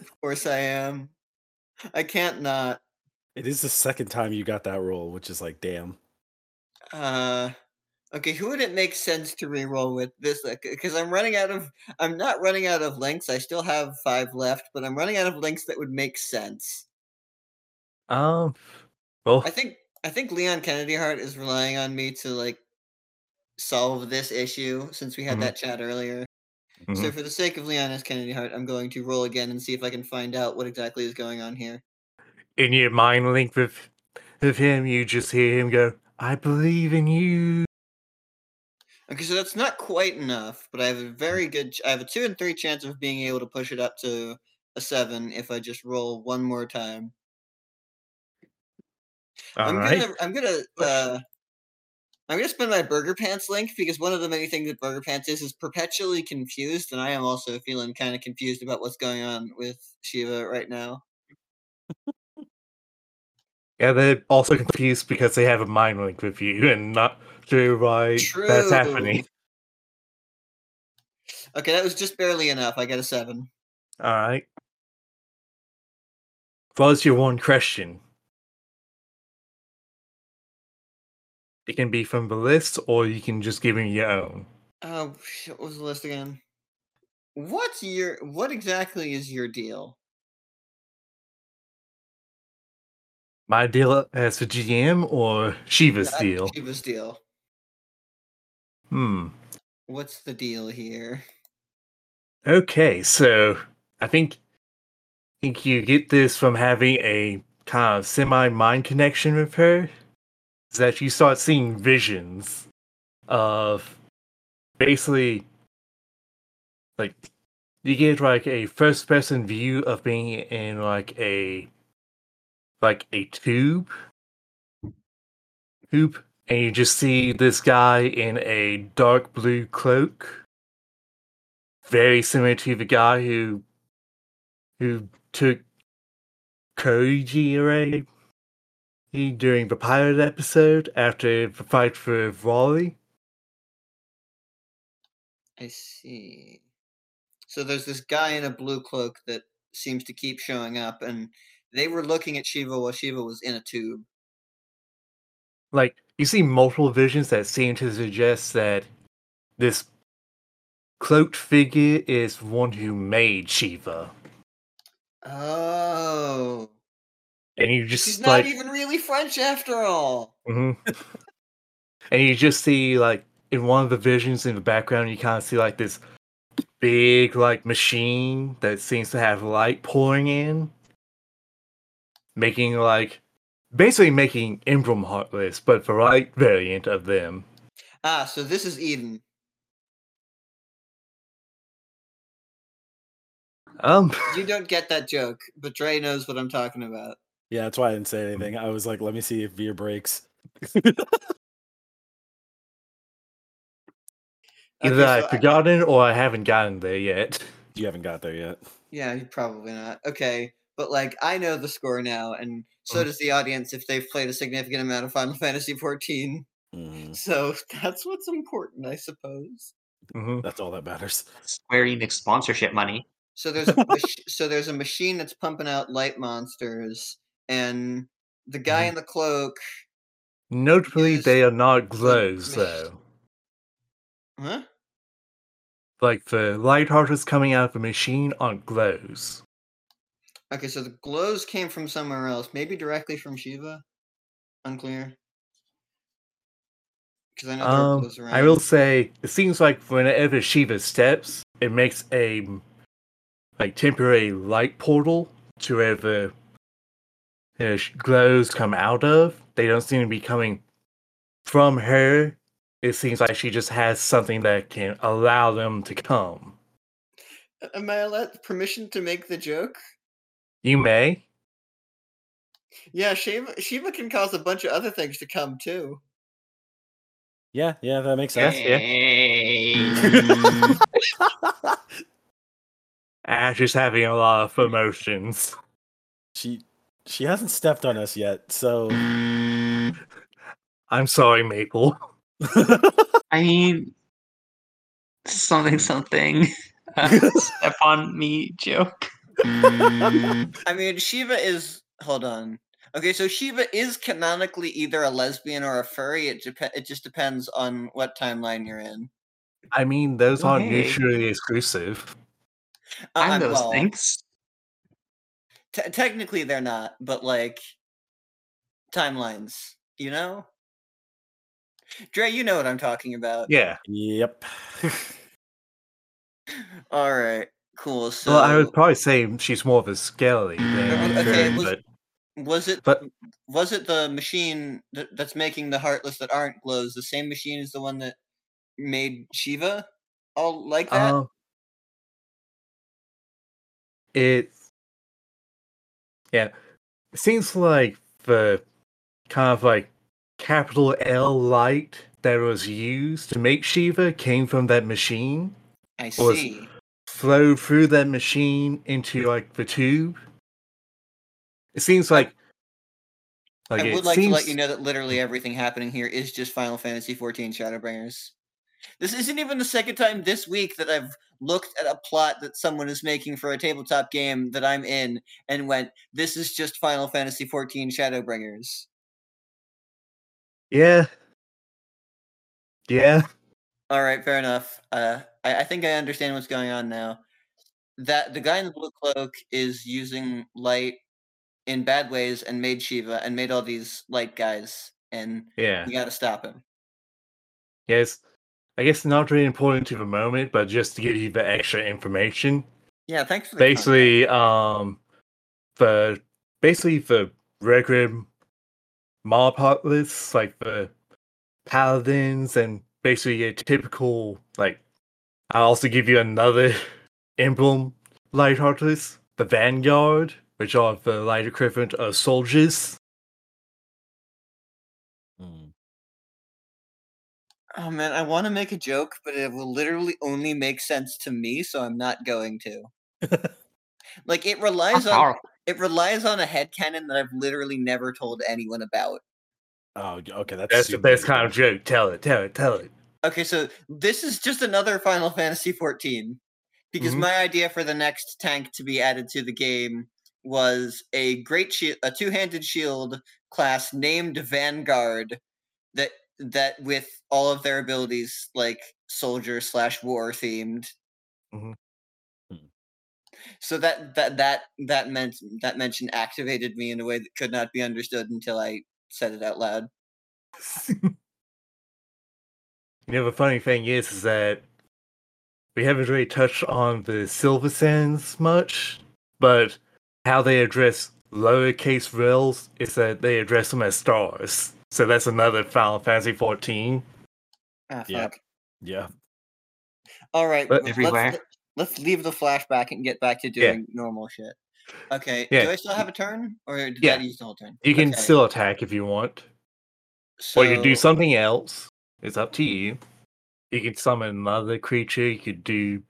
Of course I am. I can't not. It is the second time you got that roll, which is like, damn. Uh, okay, who would it make sense to re-roll with this? Because I'm running out of. I'm not running out of links. I still have five left, but I'm running out of links that would make sense. um, well, I think I think Leon Kennedy Hart is relying on me to like solve this issue since we had Mhm. that chat earlier. So mhm. for the sake of Leon S. Kennedy Hart, I'm going to roll again and see if I can find out what exactly is going on here. in your mind link with with him, you just hear him go, "I believe in you." Okay, so that's not quite enough, but I have a very good. ch- I have a two and three chance of being able to push it up to a seven if I just roll one more time. All I'm right. gonna. I'm gonna. Uh, I'm gonna spend my Burger Pants link because one of the many things that Burger Pants is is perpetually confused, and I am also feeling kind of confused about what's going on with Shiva right now. Yeah, they're also confused because they have a mind link with you and not sure why that's happening. Okay, that was just barely enough. I got a seven. All right. What's your one question? It can be from the list, or you can just give me your own. Oh, what was the list again? What's your what exactly is your deal? My deal uh, as a GM or Shiva's Not deal? Shiva's deal. Hmm. What's the deal here? Okay, so I think I think you get this from having a kind of semi mind connection with her. Is that you start seeing visions of basically like you get like a first person view of being in like a like a tube tube and you just see this guy in a dark blue cloak very similar to the guy who who took Koji away during the pilot episode after the fight for Raleigh. I see. So there's this guy in a blue cloak that seems to keep showing up, and they were looking at Shiva while Shiva was in a tube. Like you see multiple visions that seem to suggest that this cloaked figure is one who made Shiva. Oh, And you just she's not even really French after all. Mhm. and you just see like in one of the visions in the background, you kind of see like this big like machine that seems to have light pouring in, making like basically making Emblem Heartless, but the right variant of them. Ah, so this is Eden. Um, You don't get that joke, but Dre knows what I'm talking about. Yeah, that's why I didn't say anything. I was like, let me see if beer breaks. either Okay, I've so I- forgotten or I haven't gotten there yet. You haven't got there yet. Yeah, you- probably not. Okay, but like I know the score now, and so Mhm. does the audience if they've played a significant amount of Final Fantasy XIV. Mhm. So that's what's important, I suppose. hmm That's all that matters. Square Enix sponsorship money. So there's a mach- so there's a machine that's pumping out light monsters, and the guy Mhm. in the cloak. Notably, Yes, they are not glows though. Huh? Like the light hearts coming out of the machine aren't glows. Okay, so the glows came from somewhere else, maybe directly from Shiva. Unclear. Because I know there are Um, glows around. I will say it seems like whenever Shiva steps, it makes a like temporary light portal to where the you know, glows come out of. They don't seem to be coming from her. It seems like she just has something that can allow them to come. Am I allowed permission to make the joke? You may. Yeah, Shiva, Shiva can cause a bunch of other things to come too. Yeah, yeah, that makes Yes, sense. yeah. Ash is having a lot of emotions. she she hasn't stepped on us yet, so I'm sorry, Maple. I mean, something, something. Uh, step on me joke. I mean, Shiva is. Hold on. Okay, so Shiva is canonically either a lesbian or a furry. It dep- It just depends on what timeline you're in. I mean, those aren't hey. mutually exclusive. Uh, I'm uh, those well, things. te- technically, they're not, but like timelines, you know. Dre, you know what I'm talking about. Yeah. yep. All right, cool. So, well, I would probably say she's more of a skelly than a Okay, fairy, was- but was it but was it the machine that, that's making the heartless that aren't glows the same machine as the one that made Shiva all like that? uh, it yeah, it seems like the kind of like capital L light that was used to make Shiva came from that machine, I was- see. Flowed through that machine into like the tube. It seems like like I would like to let you know that literally everything happening here is just Final Fantasy XIV Shadowbringers. This isn't even the second time this week that I've looked at a plot that someone is making for a tabletop game that I'm in and went, "This is just Final Fantasy XIV Shadowbringers." Yeah. Yeah. All right, fair enough. Uh, I, I think I understand what's going on now. That the guy in the blue cloak is using light in bad ways and made Shiva and made all these light guys, and Yeah. we got to stop him. Yes. I guess not really important to the moment, but just to give you the extra information. Yeah, thanks for the basically um the basically the regular mob heartless like the paladins and basically a typical like i'll also give you another emblem light heartless the vanguard which are the light equivalent of soldiers Hmm. Oh man, I want to make a joke, but it will literally only make sense to me, so I'm not going to. Like it relies on it relies on a headcanon that I've literally never told anyone about. Oh, okay. That's that's the best kind of joke tell it tell it tell it Okay, so this is just another Final Fantasy 14 because Mhm. my idea for the next tank to be added to the game was a great shield, a two-handed shield class named Vanguard that that with all of their abilities like soldier slash war themed. Mhm. Hmm. So that that that that meant that mention activated me in a way that could not be understood until I said it out loud. You know, the funny thing is, is that we haven't really touched on the Silver Sands much, but how they address lowercase rails is that they address them as stars. So that's another Final Fantasy 14. Ah, Yeah. fuck. Yeah. All right, But- let's- Everywhere. Let's, let's leave the flashback and get back to Yeah. doing normal shit. Okay. Yeah. Do I still have a turn, or did Yeah. that use the whole turn? You can Okay, still attack if you want, or you can do something else. It's up to you. You could summon another creature. You could do.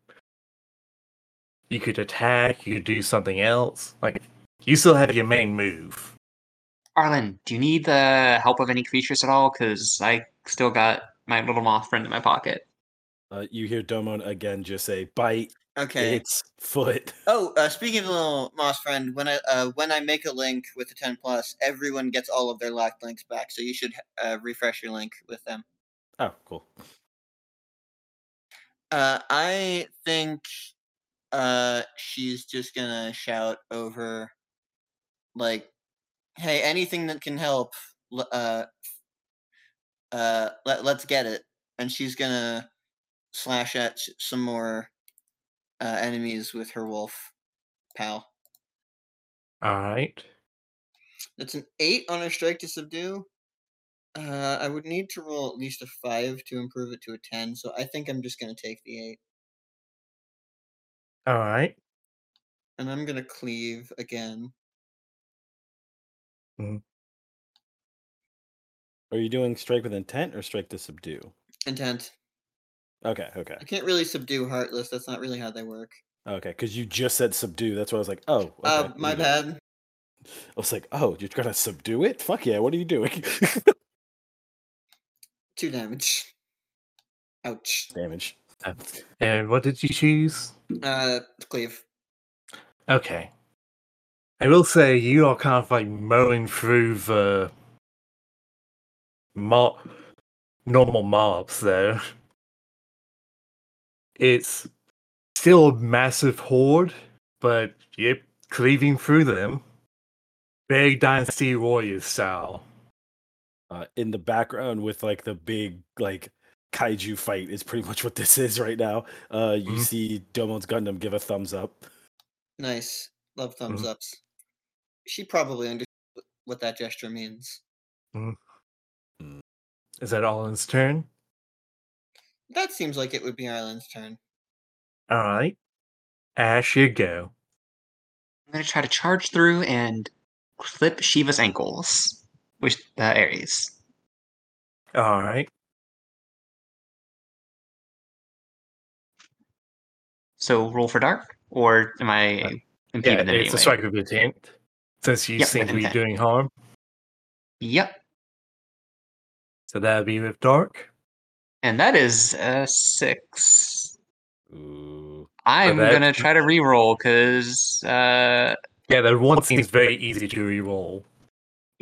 You could attack. You could do something else. Like you still have your main move. Arlen, do you need the help of any creatures at all? Because I still got my little moth friend in my pocket. Uh, you hear Domon again just say, bite Okay. its foot. Oh, uh, speaking of the little moss friend, when I uh, when I make a link with the ten plus, everyone gets all of their locked links back. So you should uh, refresh your link with them. Oh, cool. Uh, I think uh, she's just gonna shout over, like, "Hey, anything that can help, uh, uh, let let's get it." And she's gonna slash at some more uh, enemies with her wolf pal. All right. That's an eight on her strike to subdue. Uh, I would need to roll at least a five to improve it to a ten, so I think I'm just gonna take the eight, All right. and I'm gonna cleave again. Are you doing strike with intent or strike to subdue? Intent. Okay, okay, I can't really subdue Heartless. That's not really how they work. okay. Because you just said subdue. That's why I was like, oh, okay, uh, my we go. bad. I was like, oh, you're gonna subdue it? Fuck yeah! What are you doing? Two damage. Ouch. Damage. And what did you choose? Uh, cleave. Okay. I will say you are kind of like mowing through the mob, normal mobs though. It's still a massive horde, but yep, cleaving through them. Big Dynasty Warriors style. Uh, in the background with like the big like kaiju fight is pretty much what this is right now. Uh, you Mhm. see Domon's Gundam give a thumbs up. Nice. Love thumbs Mhm. ups. She probably understood what that gesture means. Is that Allen's turn? That seems like it would be Ireland's turn. Alright. Ash, you go. I'm gonna try to charge through and clip Shiva's ankles with the Ares. Alright. So roll for dark, or am I Uh, impeded Yeah, in any it's a strike of intent. Since you Yep, seem with to be intent. doing harm. Yep. So that'd be with Dark. And that is a six. Ooh. I'm that- gonna try to reroll because uh Yeah, that one seems very easy to re-roll.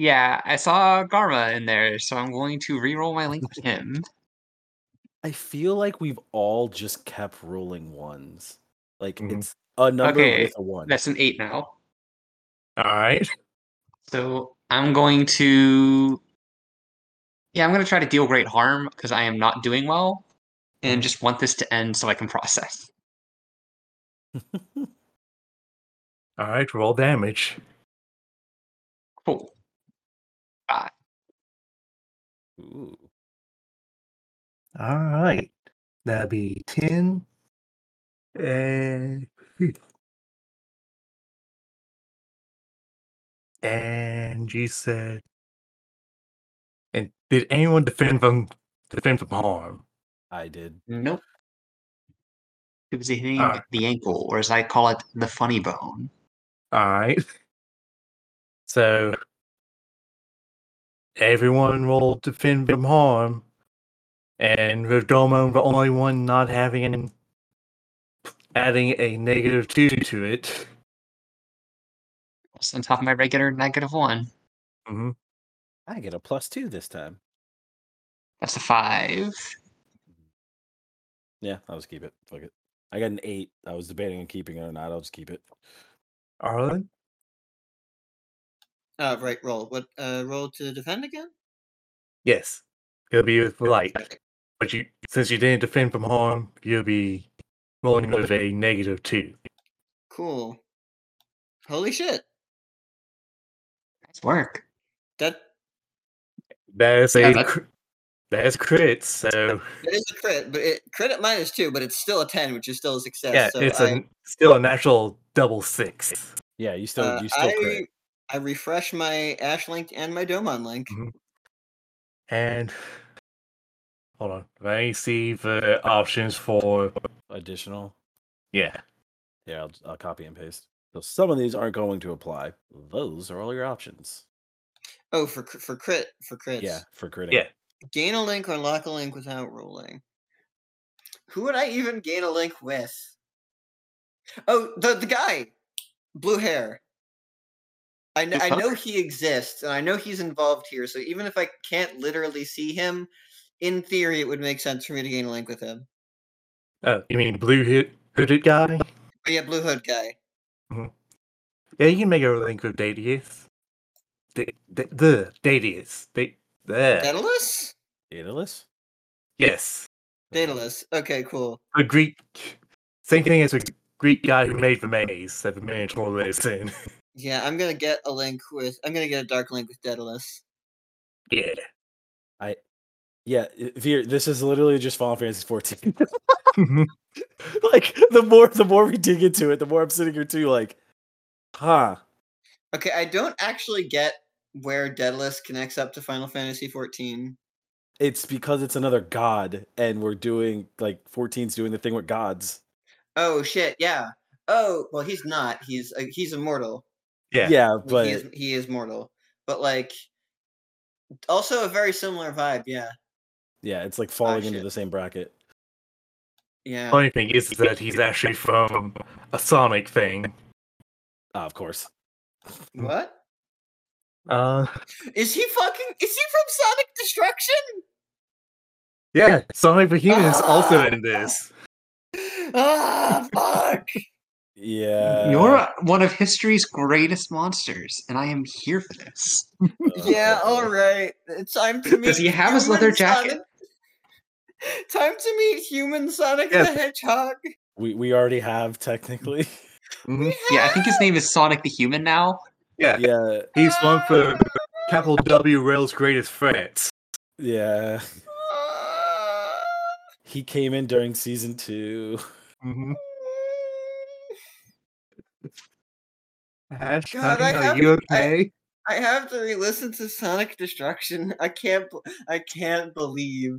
Yeah, I saw Garma in there, so I'm going to reroll my link with him. I feel like we've all just kept rolling ones. Like Mhm. it's a number Okay, with a one. That's an eight now. All right. So I'm going to Yeah, I'm gonna try to deal great harm because I am not doing well. And just want this to end so I can process. All right. Roll damage. Cool. Five. Ooh. All right. That'd be ten. And and you said. And did anyone defend from defend from harm? I did. Nope. It was hitting Ah. the ankle, or as I call it, the funny bone. All right. So everyone will defend from harm, and Rodomo, the only one not having an adding a negative two to it. It's on top of my regular negative one. hmm I get a plus two this time. That's a five. Yeah, I'll just keep it. Fuck it. I got an eight. I was debating on keeping it or not. I'll just keep it. Arlen, Uh, right, roll. What? Uh, roll to defend again. yes, it'll be with light. But you, since you didn't defend from harm, you'll be rolling with a negative two. Cool. Holy shit! Nice work. That That's a Yeah, that- cr- that's crit. So it is a crit, but it crit at minus two, but it's still a ten, which is still a success. yeah, so it's I, a still a natural double six. Yeah, you still uh, you still I, crit. I refresh my Ash link and my Domon link. Mhm. And hold on, let me see the options for Additional. yeah. Yeah, I'll, I'll copy and paste. So some of these aren't going to apply. Those are all your options. Oh, for cr- for crit for crits. Yeah, for critting. Yeah. Gain a link or lock a link without rolling. Who would I even gain a link with? Oh, the the guy, blue hair. I know, I know he exists, and I know he's involved here. So even if I can't literally see him, in theory, it would make sense for me to gain a link with him. Oh, you mean blue hood hooded guy? But yeah, blue hood guy. Mm-hmm. Yeah, you can make a link with Dadius. The the, the Dadius. They there. Daedalus. Daedalus? Yes, Daedalus. Okay, cool. a Greek. Same thing as a Greek guy who made the maze that the Minotaur lives in. Yeah, I'm gonna get a link with. I'm gonna get a dark link with Daedalus. yeah. Yeah, i- Vir, this is literally just Final Fantasy 14. like the more the more we dig into it, the more I'm sitting here too, like, huh. Okay, I don't actually get where Daedalus connects up to Final Fantasy 14. It's because it's another god, and we're doing like 14's doing the thing with gods. Oh shit, yeah. Oh, well, he's not. He's uh, he's immortal. Yeah. Yeah, but he is he is mortal. But like, also a very similar vibe. Yeah, yeah, it's like falling into the same bracket. yeah. Funny thing is that he's actually from a Sonic thing. Ah, of course. What Uh, is he fucking? Is he from Sonic Destruction? yeah, Sonic the Human is also in this. Ah, fuck. Yeah. You're one of history's greatest monsters, and I am here for this. yeah, all right. It's time to meet. Does he have his human leather jacket? Sonic- Time to meet human Sonic Yes. the Hedgehog. We we already have technically. Mhm. Yeah, I think his name is Sonic the Human now. Yeah, yeah, he's one for capital W Rail's greatest threats. yeah. Ah. He came in during season two. Mm-hmm. Ash, God, honey, I are have- you I- okay? I have to re-listen to Sonic Destruction. I can't. I can't believe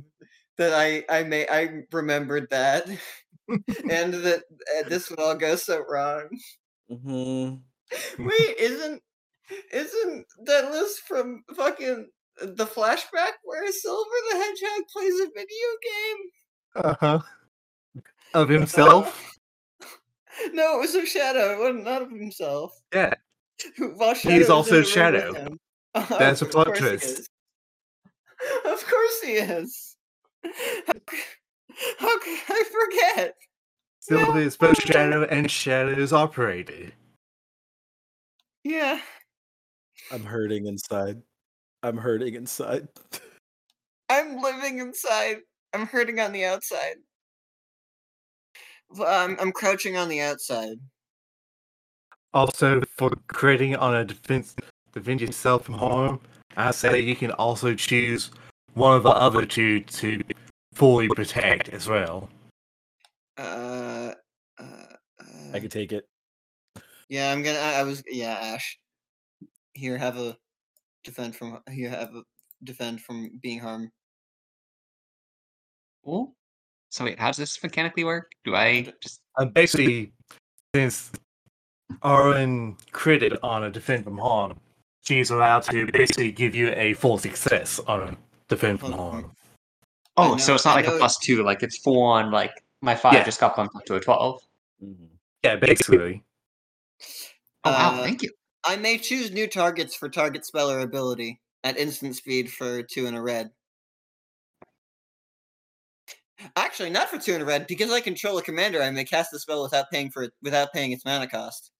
that I I may I remembered that, and that uh, this would all go so wrong. hmm Wait, isn't isn't that list from fucking the flashback where Silver the Hedgehog plays a video game? Uh huh. Of himself. no, it was of Shadow. It wasn't not of himself. yeah. While He's Shadow was also a Shadow. That's a plot twist. Of course he is. How, how could I forget? Silver is both Shadow and Shadow's operator. Yeah. I'm hurting inside. I'm hurting inside. I'm living inside. I'm hurting on the outside. Well, I'm, I'm crouching on the outside. Also, for critting on a defense, defend yourself from harm, I say you can also choose one of the other two to fully protect as well. Uh, uh, I could take it. yeah, I'm gonna. I, I was. Yeah, Ash. Here, have a defend from. Here, have a defend from being harmed. Cool. So wait, how does this mechanically work? Do I just And Uh, basically, since Arwen critted on a defend from harm, she's allowed to basically give you a full success on a defend from harm. Oh, I so it's not I like know a plus two, like it's full on like my five Yeah. just got bumped up to a twelve. Mhm. Yeah, basically. Oh wow, Uh, thank you. I may choose new targets for target spell or ability at instant speed for two in a red. Actually, not for two in a red because I control a commander. I may cast the spell without paying for it without paying its mana cost.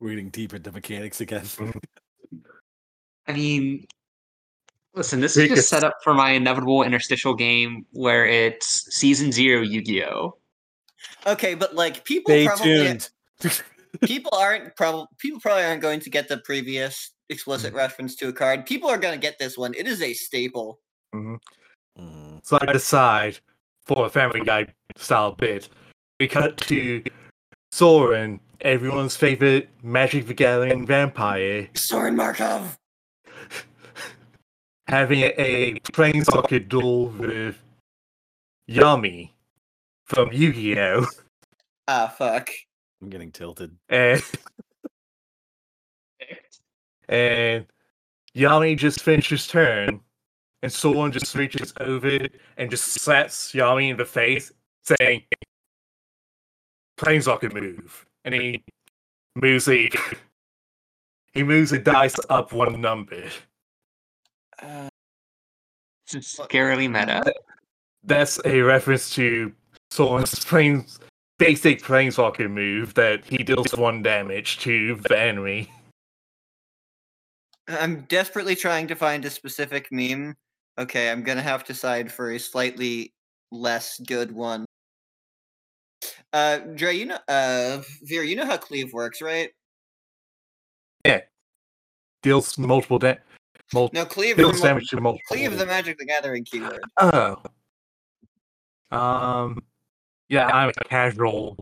We're getting deep into mechanics again. I mean listen, this is Because- just set up for my inevitable interstitial game where it's season zero Yu-Gi-Oh! Okay, but like people Stay probably tuned. people aren't probably people probably aren't going to get the previous explicit reference to a card. People are going to get this one. It is a staple. Mhm. Mm. So I decide for a Family Guy style bit, we cut to Sorin, everyone's favorite Magic the Gathering vampire, Sorin Markov. having a, a planeswalker duel with Yami from Yu-Gi-Oh! Ah, fuck. I'm getting tilted. And, and Yami just finishes turn, and Sorin just reaches over and just slaps Yami in the face, saying, Planeswalker move. And he moves the he moves the dice up one number. Uh, It's scarily meta. That's a reference to Sorin's planes basic planeswalker move that he deals one damage to the enemy. I'm desperately trying to find a specific meme. Okay, I'm gonna have to side for a slightly less good one. Uh, Dre, you know, uh, Vir, you know how cleave works, right? Yeah, deals multiple da- mul- No, cleave. deals the damage to multiple. cleave the Magic the Gathering keyword. Oh. Um. Yeah, I'm a casual.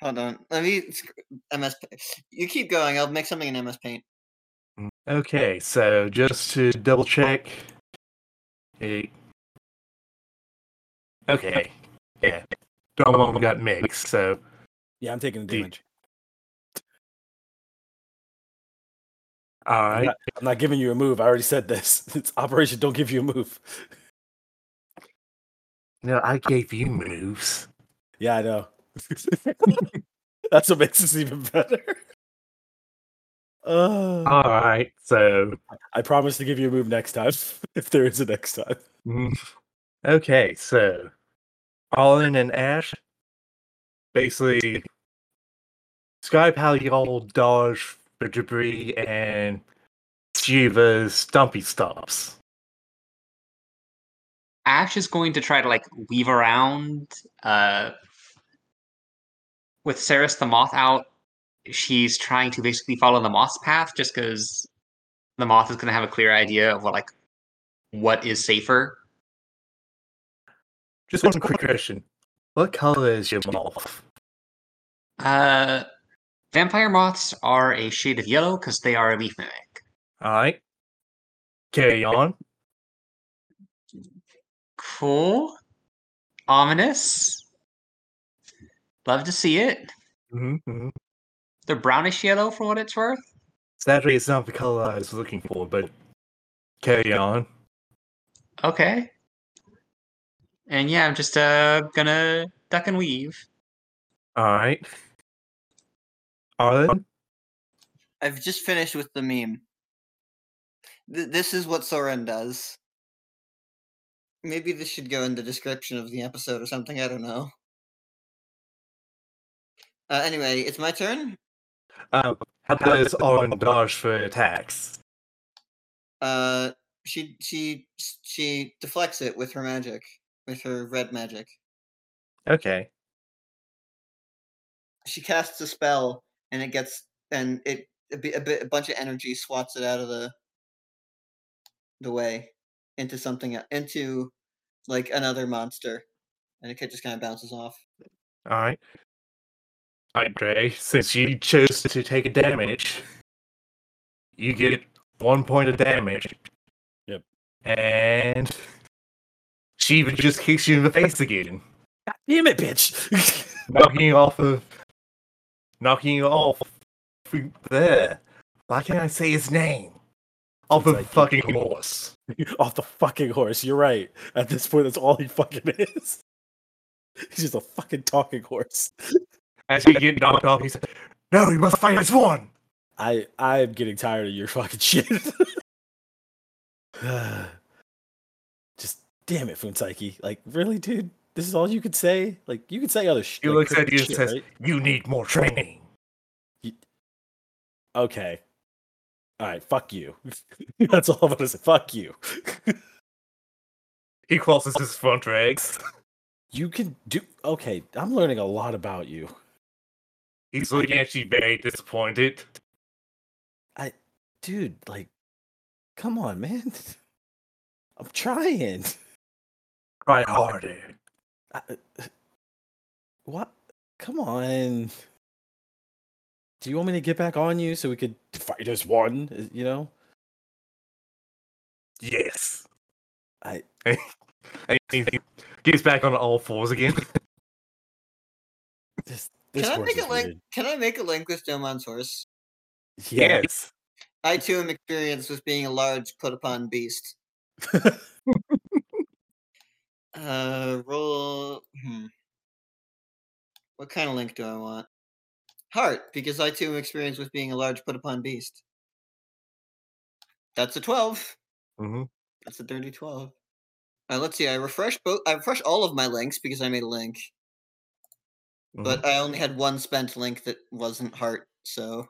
Hold on, let me MS. You keep going. I'll make something in MS Paint. Okay, so just to double check. It... Okay. Yeah. Don't got mixed, so Yeah, I'm taking the The- damage. All right. I'm not, I'm not giving you a move. I already said this. It's Operation Don't Give You a Move. No, I gave you moves. Yeah, I know. That's what makes this even better. Uh, All right, so I promise to give you a move next time, if there is a next time. mm, okay, so Arlen and Ash basically describe how y'all dodge the debris and Shiva's stumpy stops. Ash is going to try to like weave around uh with Ceres the moth out. She's trying to basically follow the moth's path just because the moth is going to have a clear idea of what like what is safer. Just one quick question: What color is your moth? Uh, vampire moths are a shade of yellow because they are a leaf mimic. All right, carry on. Cool, ominous. Love to see it. Mm-hmm. They're brownish yellow for what it's worth. Sadly, it's not the color I was looking for, but carry on. Okay. And yeah, I'm just uh gonna duck and weave. All right. Arlen? I've just finished with the meme. Th- this is what Sorin does. Maybe this should go in the description of the episode or something. I don't know. Uh, anyway, it's my turn. Um, how does Arlen dodge for attacks? Uh, she she she deflects it with her magic, with her red magic. Okay. She casts a spell, and it gets and it a, bit, a, bit, a bunch of energy swats it out of the the way into something into like another monster, and it just kind of bounces off. All right. All right, Dre. Since you chose to take a damage, you get one point of damage. Yep. And Shiva just kicks you in the face again, Damn it, bitch! knocking you off of, knocking you off there. Why can't I say his name? Off It's of like- fucking horse. Off the fucking horse. You're right. At this point, that's all he fucking is. He's just a fucking talking horse. As you get knocked off, he said, "No, you must fight as one." I I'm getting tired of your fucking shit. just damn it, Fuunsaiki. Like, really, dude? This is all you could say? Like, you could say other shit. He looks at you and says, "You need more training." Okay. All right, fuck you. That's all I'm gonna say. Fuck you. He crosses his front legs. You can do. Okay, I'm learning a lot about you. He's looking at you very disappointed. I, dude, like, come on, man. I'm trying. Try harder. I, what? Come on. Do you want me to get back on you so we could fight as one? uh, You know? Yes. I And he gets back on all fours again. this this Can I make a link? Can I make a link with Domon's horse? Yes. I too am experienced with being a large put upon beast. Uh, roll. Hmm. What kind of link do I want? Heart, because I too am experienced with being a large put upon beast. That's a 12. hmm That's a dirty 12. Uh, let's see. I refresh both. I refresh all of my links because I made a link, but I only had one spent link that wasn't heart. So,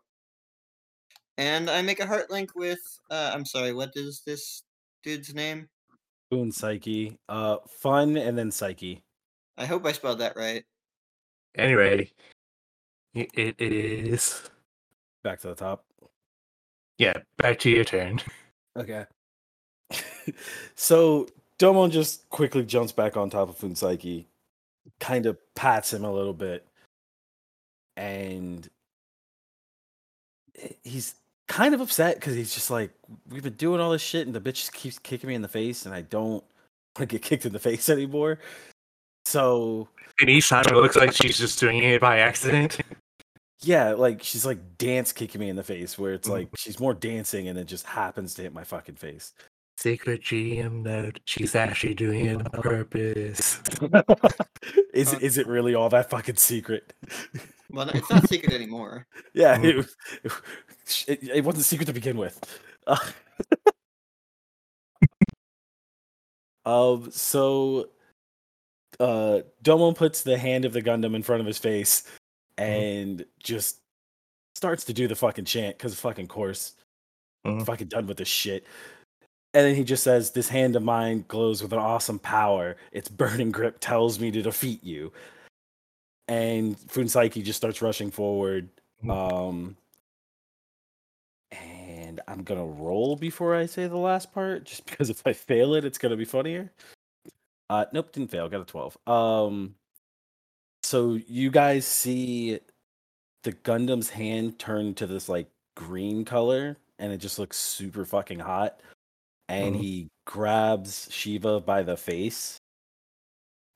and I make a heart link with. Uh, I'm sorry. What is this dude's name? Boon Psyche. Uh fun and then Psyche. I hope I spelled that right. Anyway, i- it is. Back to the top. Yeah, back to your turn. Okay. so Domon just quickly jumps back on top of Fuunsaiki, kind of pats him a little bit, and he's kind of upset because he's just like, "We've been doing all this shit, and the bitch just keeps kicking me in the face, and I don't want to get kicked in the face anymore." So And each time it looks like she's just doing it by accident. yeah, like she's like dance kicking me in the face, where it's Mhm. like she's more dancing, and it just happens to hit my fucking face. Secret GM note. She's actually doing it on purpose. is is it really all that fucking secret? Well, it's not secret anymore. yeah, Mm. it, was, it, it wasn't secret to begin with. Uh, um, so uh, Domon puts the hand of the Gundam in front of his face and just starts to do the fucking chant because fucking course, Mhm. fucking done with this shit. And then he just says, "This hand of mine glows with an awesome power. Its burning grip tells me to defeat you." And Fuunsaiki just starts rushing forward. Mhm. Um, and I'm gonna roll before I say the last part, just because if I fail it, it's gonna be funnier. Uh, nope, didn't fail. Got a twelve. Um, so you guys see the Gundam's hand turn to this like green color, and it just looks super fucking hot. And Mhm. he grabs Shiva by the face,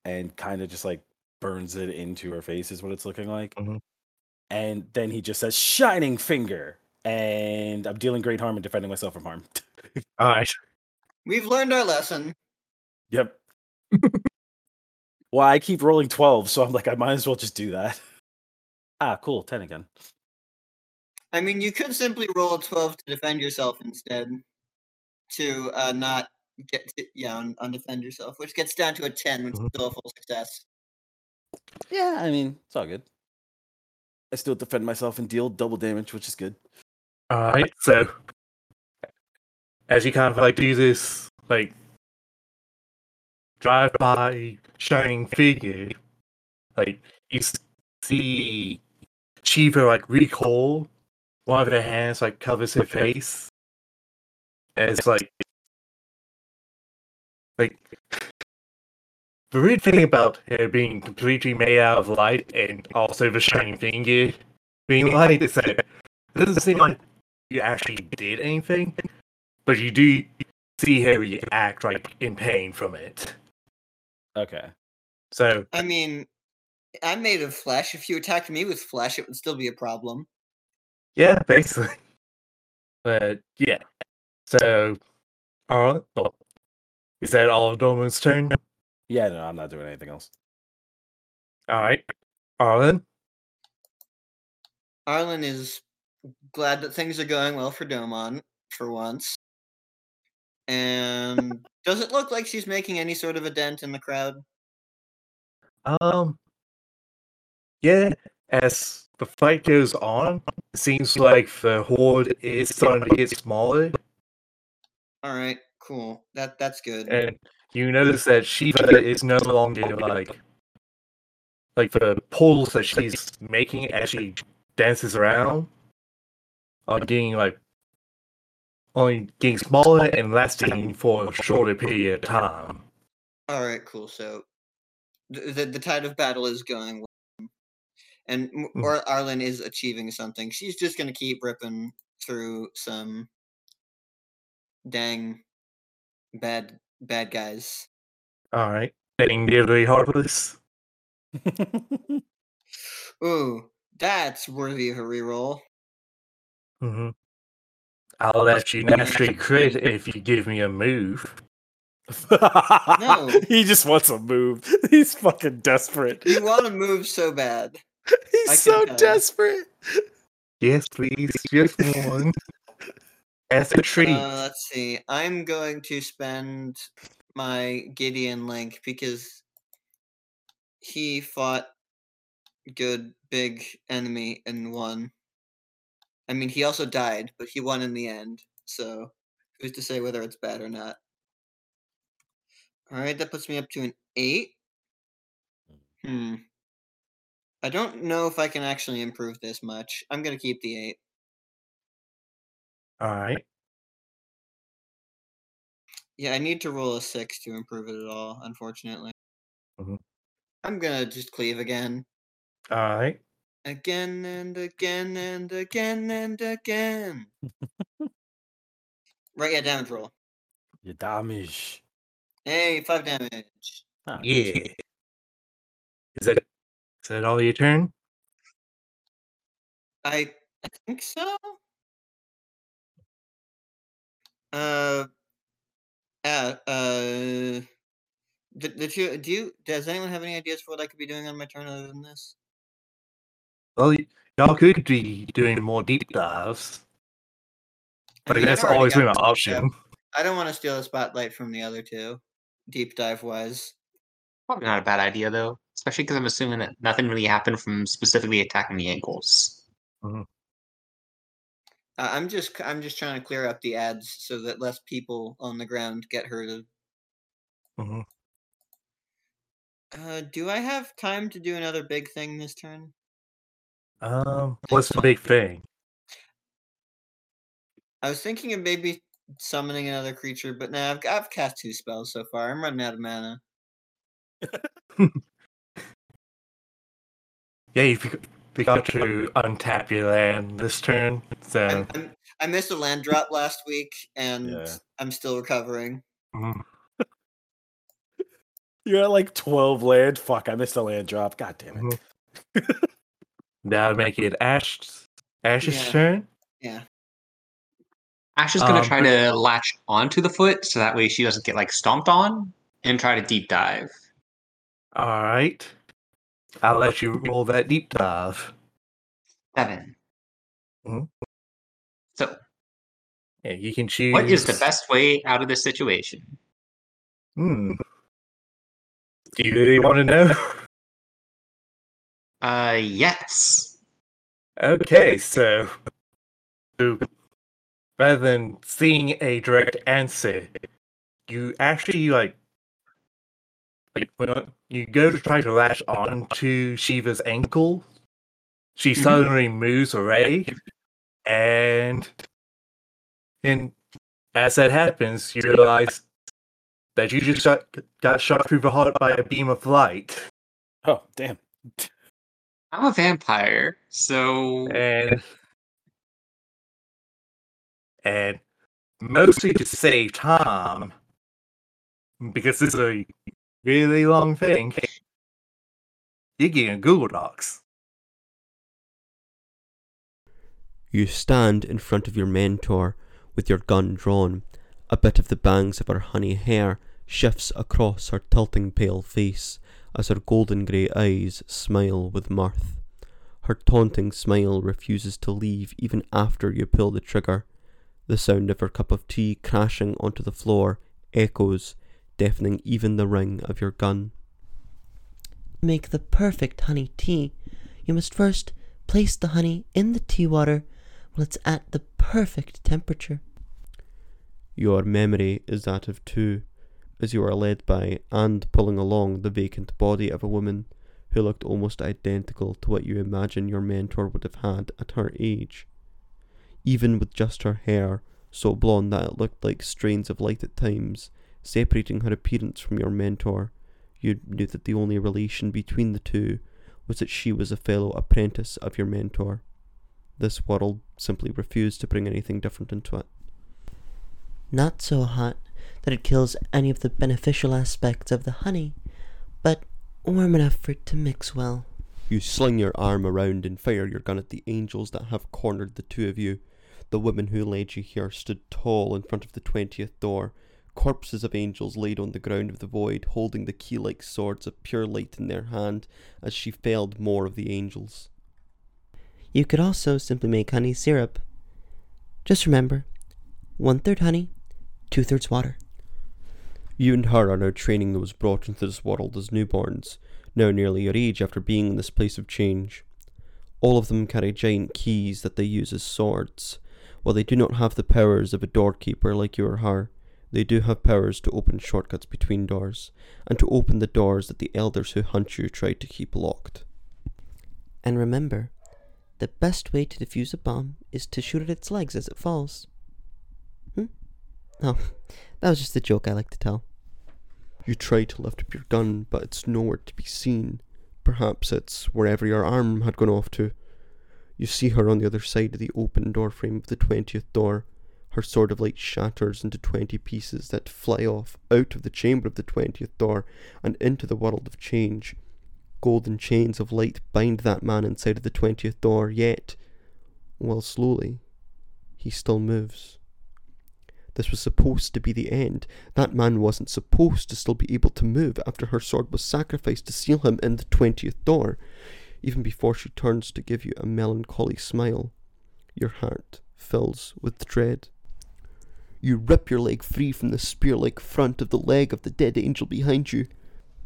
and kind of just like burns it into her face. Is what it's looking like. Mhm. And then he just says, "Shining finger," and I'm dealing great harm and defending myself from harm. All right. We've learned our lesson. Yep. well, I keep rolling 12, so I'm like, I might as well just do that. Ah, cool. 10 again. I mean, you could simply roll a 12 to defend yourself instead, to uh, not get to, yeah, on, on defend yourself, which gets down to a 10, which is Mhm. still a full success. Yeah, I mean, it's all good. I still defend myself and deal double damage, which is good. Alright, so as you kind of like do this like drive by shining finger, like you see Shiva like recoil, one of her hands like covers her face. And it's like like the weird thing about her being completely made out of light and also the shining finger being light is that it doesn't seem like you actually did anything, but you do see her react like in pain from it. Okay. So I mean, I'm made of flesh. If you attacked me with flesh, it would still be a problem. yeah, basically. But yeah, so all well, is that all of Domon's turn? Yeah, no, I'm not doing anything else. All right, Arlen. Arlen is glad that things are going well for Domon for once. And does it look like she's making any sort of a dent in the crowd? Um, yeah, as the fight goes on, it seems like the horde is starting to get smaller, All right, cool. That that's good. and you notice that Shiva is no longer like like the poles that she's making as she dances around are getting like only getting smaller and lasting for a shorter period of time. All right, cool. So the the, the tide of battle is going, well, and Mm. or Arlen is achieving something. She's just gonna keep ripping through some dang bad bad guys. All right, getting nearly heartless. Ooh, that's worthy of a reroll. hmm I'll let you naturally crit if you give me a move. No. He just wants a move. He's fucking desperate. You want to move so bad. He's I so desperate. Yes, please, just one. A. Uh, let's see. I'm going to spend my Gideon link because he fought good big enemy and won. I mean, he also died, but he won in the end. So, who's to say whether it's bad or not? All right, that puts me up to an eight. Hmm. I don't know if I can actually improve this much. I'm gonna keep the eight. All right. Yeah, I need to roll a six to improve it at all, unfortunately. Mhm. I'm gonna just cleave again. All right. Again and again and again and again. right, yeah, damage roll. Your damage. Hey, five damage. Ah, Yeah. Is that is that all your turn? I I think so. Uh, uh, uh, the, the two, do you, does anyone have any ideas for what I could be doing on my turn other than this? Well, y'all could be doing more deep dives, but I mean, I've guess always been an option. I don't want to steal the spotlight from the other two, deep dive wise. Probably not a bad idea though, especially because I'm assuming that nothing really happened from specifically attacking the ankles. Uh, I'm just I'm just trying to clear up the ads so that less people on the ground get hurted. Mhm. Uh, do I have time to do another big thing this turn? Um, what's the big thing? I was thinking of maybe summoning another creature, but now I've, I've cast two spells so far. I'm running out of mana. Yeah, you forg- forgot to untap your land this turn, so I'm, I'm, I missed a land drop last week, and Yeah. I'm still recovering. mhm. You're at like 12 land. Fuck, I missed a land drop. God damn it. that'll make it Ash Ash's Yeah. turn. Yeah. Ash is gonna Um, try to latch onto the foot so that way she doesn't get like stomped on and try to deep dive. All right. I'll let you roll that deep dive. Seven. Mhm. So, Yeah, you can choose. what is the best way out of this situation? Hmm. Do you really want to know? Uh, yes. Okay, so, so rather than seeing a direct answer, you actually like you go to try to latch on to Shiva's ankle, she Mhm. suddenly moves away, and then as that happens, you realize that you just got got shot through the heart by a beam of light, Oh, damn. I'm a vampire, so and and mostly to save time because this is a really long thing. You're getting Google Docs. You stand in front of your mentor with your gun drawn. A bit of the bangs of her honey hair shifts across her tilting pale face as her golden grey eyes smile with mirth. Her taunting smile refuses to leave even after you pull the trigger. The sound of her cup of tea crashing onto the floor echoes, deafening even the ring of your gun. make the perfect honey tea, you must first place the honey in the tea water while it's at the perfect temperature. Your memory is that of two, as you are led by and pulling along the vacant body of a woman who looked almost identical to what you imagine your mentor would have had at her age. Even with just her hair, so blonde that it looked like strains of light at times, separating her appearance from your mentor, you knew that the only relation between the two was that she was a fellow apprentice of your mentor. This world simply refused to bring anything different into it. Not so hot that it kills any of the beneficial aspects of the honey, but warm enough for it to mix well. You sling your arm around and fire your gun at the angels that have cornered the two of you. The woman who led you here stood tall in front of the twentieth door. Corpses of angels laid on the ground of the void, holding the key like swords of pure light in their hand as she felled more of the angels. You could also simply make honey syrup. Just remember one third honey, two thirds water. You and her are now training those brought into this world as newborns, now nearly your age after being in this place of change. All of them carry giant keys that they use as swords. While they do not have the powers of a doorkeeper like you or her, they do have powers to open shortcuts between doors, and to open the doors that the elders who hunt you tried to keep locked. And remember, the best way to defuse a bomb is to shoot at its legs as it falls. Hmm? Oh, that was just a joke I like to tell. You try to lift up your gun, but it's nowhere to be seen. Perhaps it's wherever your arm had gone off to. You see her on the other side of the open door frame of the twentieth door. Her sword of light shatters into twenty pieces that fly off out of the chamber of the twentieth door and into the world of change. Golden chains of light bind that man inside of the twentieth door, yet, while slowly, he still moves. This was supposed to be the end. That man wasn't supposed to still be able to move after her sword was sacrificed to seal him in the twentieth door. Even before she turns to give you a melancholy smile, your heart fills with dread. You rip your leg free from the spear like front of the leg of the dead angel behind you.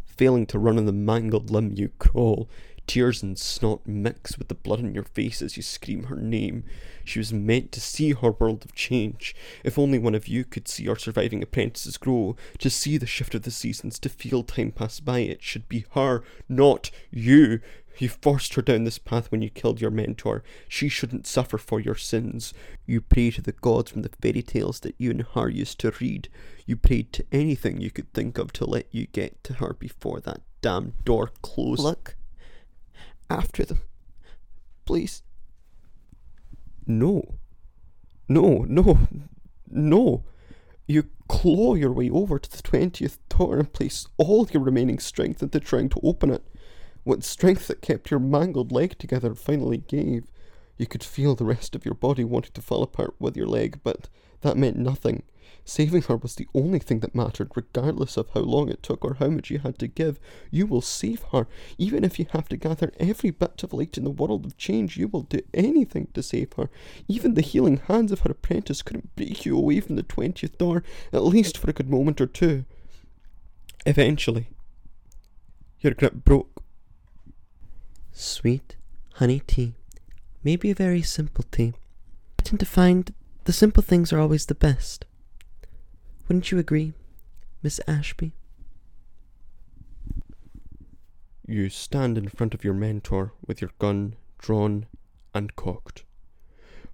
Failing to run on the mangled limb, you crawl. Tears and snot mix with the blood on your face as you scream her name. She was meant to see her world of change. If only one of you could see our surviving apprentices grow, to see the shift of the seasons, to feel time pass by, it should be her, not you. You forced her down this path when you killed your mentor. She shouldn't suffer for your sins. You pray to the gods from the fairy tales that you and her used to read. You prayed to anything you could think of to let you get to her before that damn door closed. Look, after them. Please. No. No, no, no. You claw your way over to the twentieth door and place all your remaining strength into trying to open it. What strength that kept your mangled leg together finally gave. You could feel the rest of your body wanting to fall apart with your leg, but That meant nothing. Saving her was the only thing that mattered, regardless of how long it took or how much you had to give. You will save her. Even if you have to gather every bit of light in the world of change, you will do anything to save her. Even the healing hands of her apprentice couldn't break you away from the twentieth door, at least for a good moment or two. Eventually, your grip broke. Sweet honey tea. Maybe a very simple tea. I tend to find the simple things are always the best. Wouldn't you agree, Miss Ashby? You stand in front of your mentor with your gun drawn and cocked.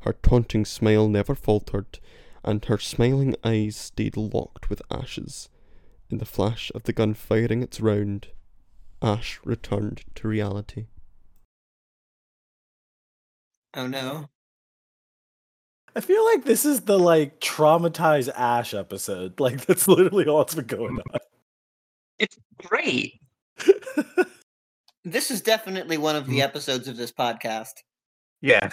Her taunting smile never faltered, and her smiling eyes stayed locked with ashes. In the flash of the gun firing its round, Ash returned to reality. Oh no. I feel like this is the like traumatized Ash episode. Like that's literally all that's been going on. It's great. This is definitely one of the Mm. episodes of this podcast. Yeah.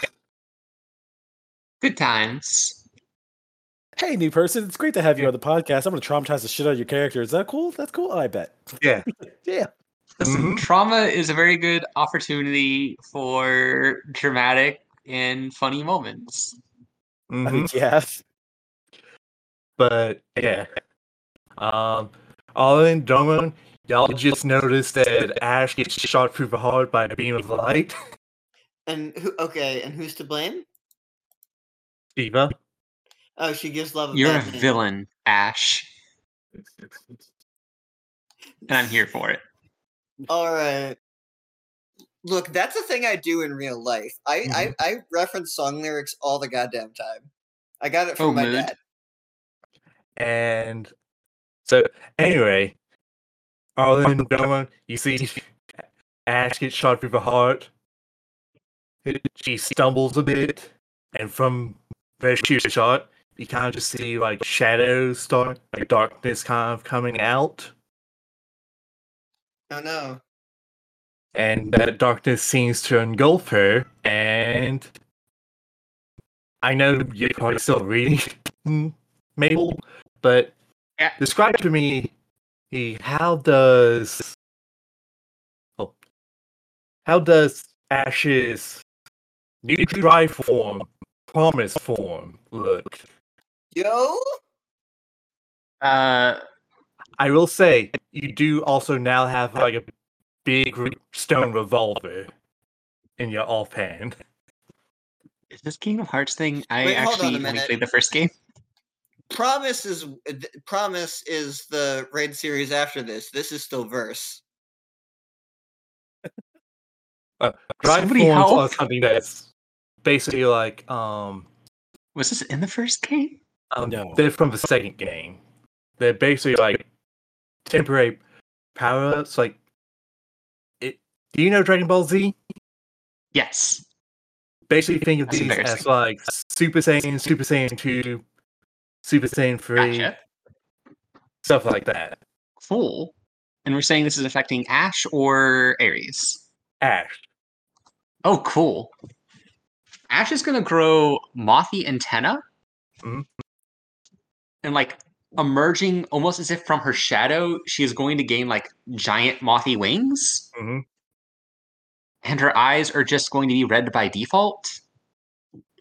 Good times. hey, new person, it's great to have you on the podcast. I'm gonna traumatize the shit out of your character. Is that cool? That's cool. I bet. Yeah. Yeah. Listen, Mhm. trauma is a very good opportunity for dramatic and funny moments. I Mhm. mean, yeah. But yeah. Um all in Domon, y'all just noticed that Ash gets shot through the heart by a beam of light. And who? Okay, and who's to blame? Diva. Oh, she gives love. You're a name. villain, Ash, and I'm here for it. All right. Look, that's a thing I do in real life. I Mm-hmm. I, I reference song lyrics all the goddamn time. I got it from Oh, my dad. And so anyway, Arlen Domon, you see Ash gets shot through the heart. She stumbles a bit, and from where she was shot, you kind of just see like shadows start, like darkness kind of coming out. Oh no. And that darkness seems to engulf her and i know you're probably still reading Maple but Yeah. describe to me eh, how does oh, how does ash's new drive form promise form look Yo. Uh, i will say you do also now have like a big stone revolver in your offhand is this Kingdom Hearts thing? I Wait, actually a only played the first game. Promise is uh, Promise is the raid series after this. This is still verse. Drive Somebody forms are help. something that's basically like um, Was this in the first game? um No. they're from the second game. They're basically like temporary power ups. Like, it. Do you know Dragon Ball Z? Yes. Basically, think of That's these as like Super Saiyan, Super Saiyan Two, Super Saiyan Three, Gotcha. stuff like that. Cool. And we're saying this is affecting Ash or Ares. Ash. Oh, cool. Ash is gonna grow mothy antenna, Mhm. and like emerging almost as if from her shadow, she is going to gain like giant mothy wings, Mhm. And her eyes are just going to be red by default.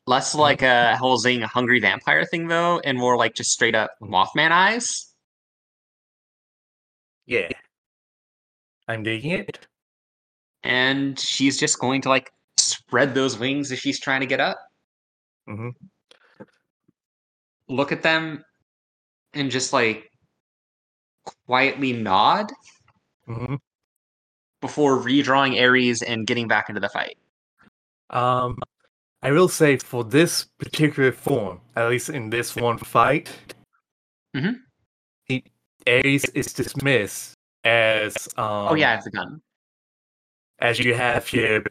Less like a Hellsing hungry vampire thing though, and more like just straight up Mothman eyes. Yeah. I'm digging it. And she's just going to like spread those wings as she's trying to get up. Mhm. look at them and just like quietly nod hmm before redrawing Ares and getting back into the fight. Um, I will say for this particular form, at least in this one fight, Mhm. he, Ares is dismissed as um, oh yeah, I a gun. as you have here.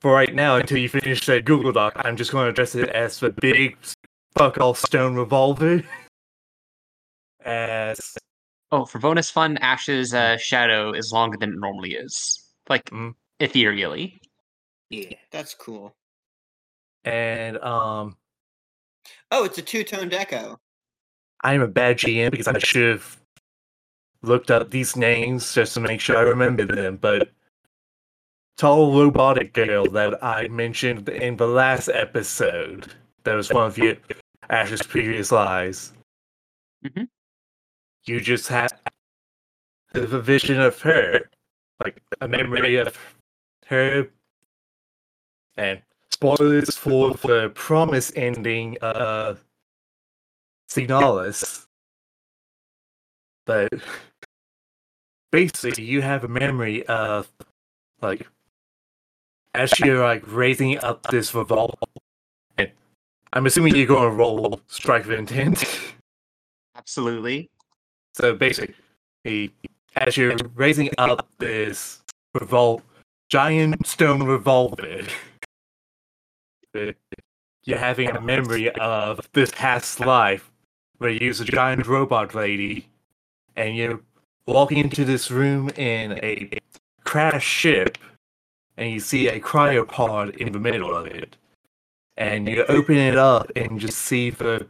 For right now, until you finish that Google Doc, I'm just going to address it as the big fuck all stone revolver. As Oh, for bonus fun, Ash's uh, shadow is longer than it normally is, like Mm. ethereally. yeah, That's cool. and um, Oh, it's a two-tone deco. I'm a bad GM because I should have looked up these names just to make sure I remember them. But tall robotic girl that I mentioned in the last episode, that was one of your Ash's previous lies. Mhm. You just have the vision of her, like a memory of her, and spoilers for the promise ending uh, of Signalis. But basically, you have a memory of like as you're like raising up this revolver. And I'm assuming you're going to roll strike of intent. Absolutely. So basically, as you're raising up this revolt, giant stone revolver, you're having a memory of this past life where you was a giant robot lady, and you're walking into this room in a crashed ship, and you see a cryopod in the middle of it. And you open it up and just see the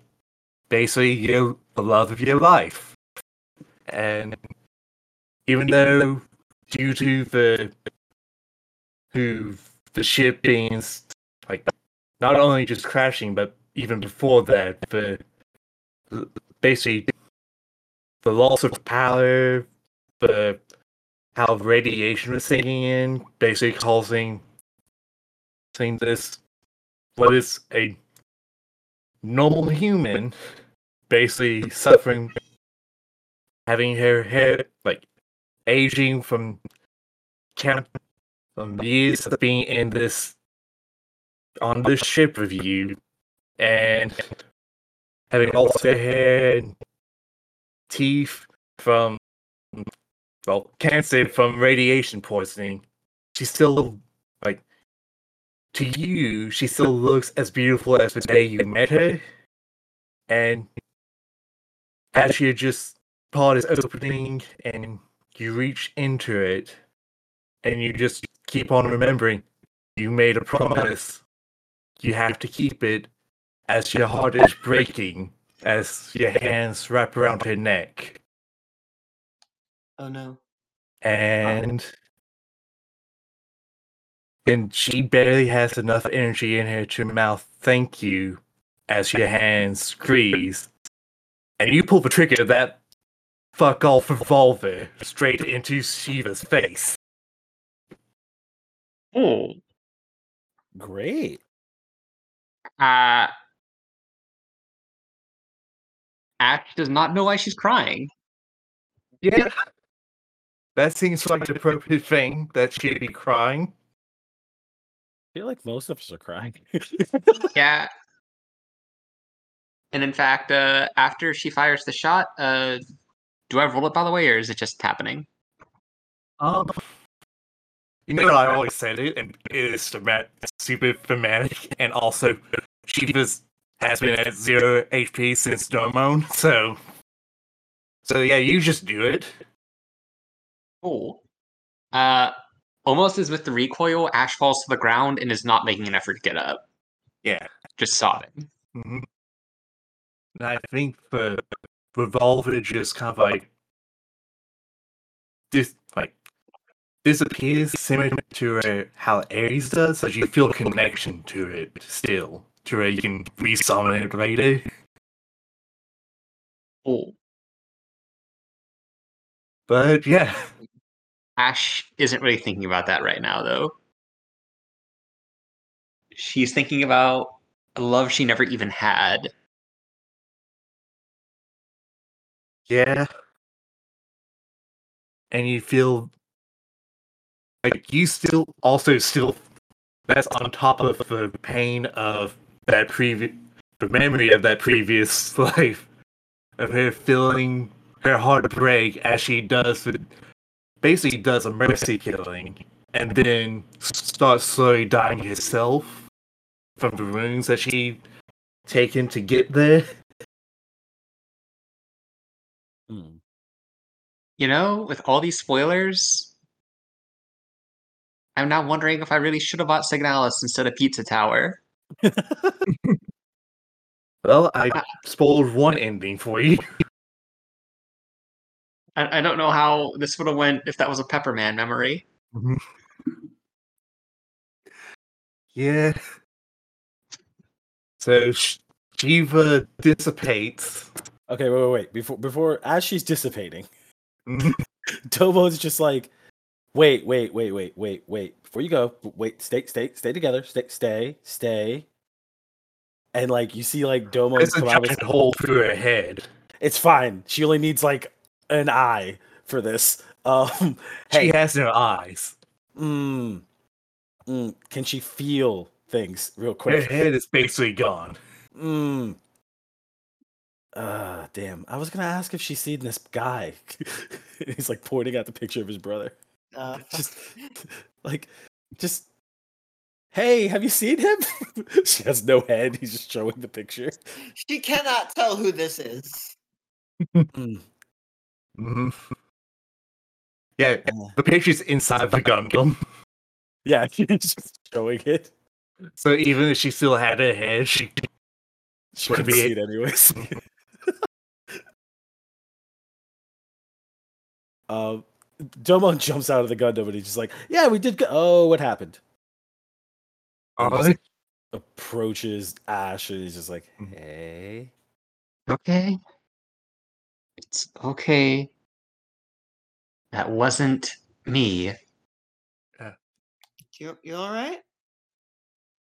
basically your the love of your life. And even though due to the who the ship being like not only just crashing but even before that the basically the loss of power the how radiation was sinking in basically causing saying this what is a normal human basically suffering having her hair like aging from count from years of being in this on this ship with you and having lost her hair and teeth from well cancer from radiation poisoning she still like to you she still looks as beautiful as the day you met her. And as you just pod is opening and you reach into it and you just keep on remembering you made a promise. You have to keep it as your heart is breaking as your hands wrap around her neck. Oh no. and and she barely has enough energy in her to mouth thank you as your hands squeeze and you pull the trigger that fuck off revolver straight into Shiva's face. Oh. Great. Uh, Ash does not know why she's crying. Yeah. That seems like the appropriate thing that she'd be crying. I feel like most of us are crying. Yeah. And in fact, uh, after she fires the shot, uh, do I roll it by the way, or is it just happening? Um, you know I always said it, and it is thematic, super thematic, and also Shiva's has been at zero HP since Domon, so so yeah, you just do it. Cool. Uh, almost as with the recoil, Ash falls to the ground and is not making an effort to get up, Yeah. just sobbing. hmm I think revolver just kind of like dis like disappears similar to uh, how Ares does, so you feel a connection to it still, to where you can resummon it later. Cool. But yeah, Ash isn't really thinking about that right now, though. She's thinking about a love she never even had. Yeah. And you feel like you still also still that's on top of the pain of that previous the memory of that previous life of her feeling her heart break as she does basically does a mercy killing and then starts slowly dying herself from the wounds that she taken to get there. Hmm. You know, with all these spoilers, I'm now wondering if I really should have bought Signalis instead of Pizza Tower. Well, I spoiled one ending for you. I, I don't know how this would have went if that was a Pepperman memory. Yeah. So Sh- Shiva dissipates. Okay, wait, wait, wait. Before before as she's dissipating, Mhm. Tomo's just like, wait, wait, wait, wait, wait, wait. Before you go, wait, stay, stay, stay together, stay, stay, stay. And like you see, like Domo There's a come out with giant hole through her head. It's fine. She only needs like an eye for this. Um, She has no eyes. mm, mm, can she feel things real quick? Her head is basically gone. Mm. Uh, damn. I was gonna ask if she's seen this guy. He's like pointing at the picture of his brother. Uh, Just like, just. Hey, have you seen him? she has no head. He's just showing the picture. she cannot tell who this is. Mm. Mhm. Yeah, Uh, the picture's inside the Gundam. yeah, she's just showing it. So even if she still had her head, she she couldn't be- see it anyways. Um, Domon jumps out of the Gundam and he's just like, "Yeah, we did. Go- oh, what happened?" And Oh, approaches Ash and he's just like, Mhm. "Hey." Okay. It's okay. That wasn't me. Yeah. You, you all right?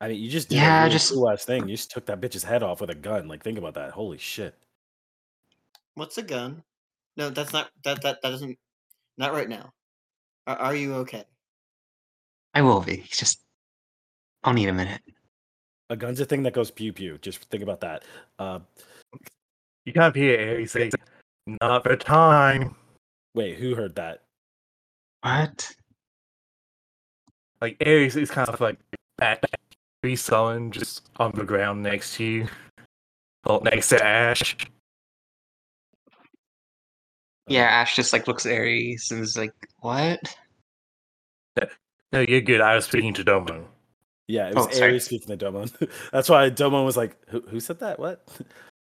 I mean, you just did Yeah, a really just- cool ass thing. You just took that bitch's head off with a gun. Like, think about that. Holy shit. What's a gun? No, that's not that that that doesn't. Not right now. Are, are you okay? I will be. It's just I'll need a minute. A gun's a thing that goes pew pew. Just think about that. Uh, you can't hear Ares say, "Not for time." wait, who heard that? What? Like Ares is kind of like back, be sullen, just on the ground next to you, well, next to Ash. Yeah, Ash just like looks at Ares and is like, "What?" No, you're good. I was speaking to Domon. Yeah, it was Oh, sorry. Ares speaking to Domon. That's why Domon was like, who, who said that? What?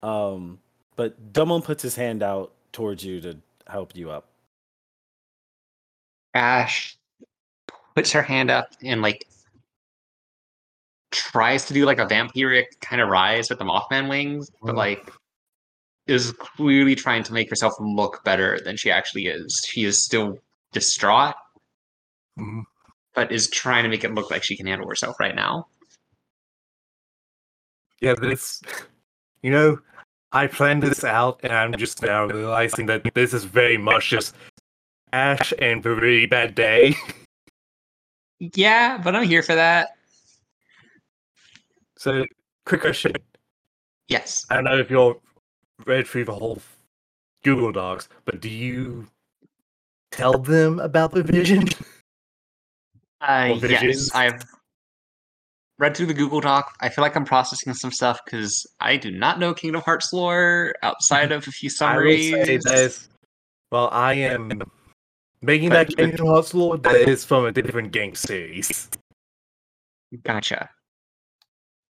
Um, but Domon puts his hand out towards you to help you up. Ash puts her hand up and like tries to do like a vampiric kind of rise with the Mothman wings, but Mm. like is clearly trying to make herself look better than she actually is. She is still distraught, Mhm. but is trying to make it look like she can handle herself right now. Yeah, this, you know, I planned this out, and I'm just now realizing that this is very much just Ash and a really bad day. Yeah, but I'm here for that. So, quick question. Yes. I don't know if you're read through the whole Google Docs, but do you tell them about the vision? Uh, yes. I've read through the Google Doc. I feel like I'm processing some stuff because I do not know Kingdom Hearts lore outside of a few I will say summaries. well, I am making that Kingdom Hearts lore that is from a different game series. Gotcha.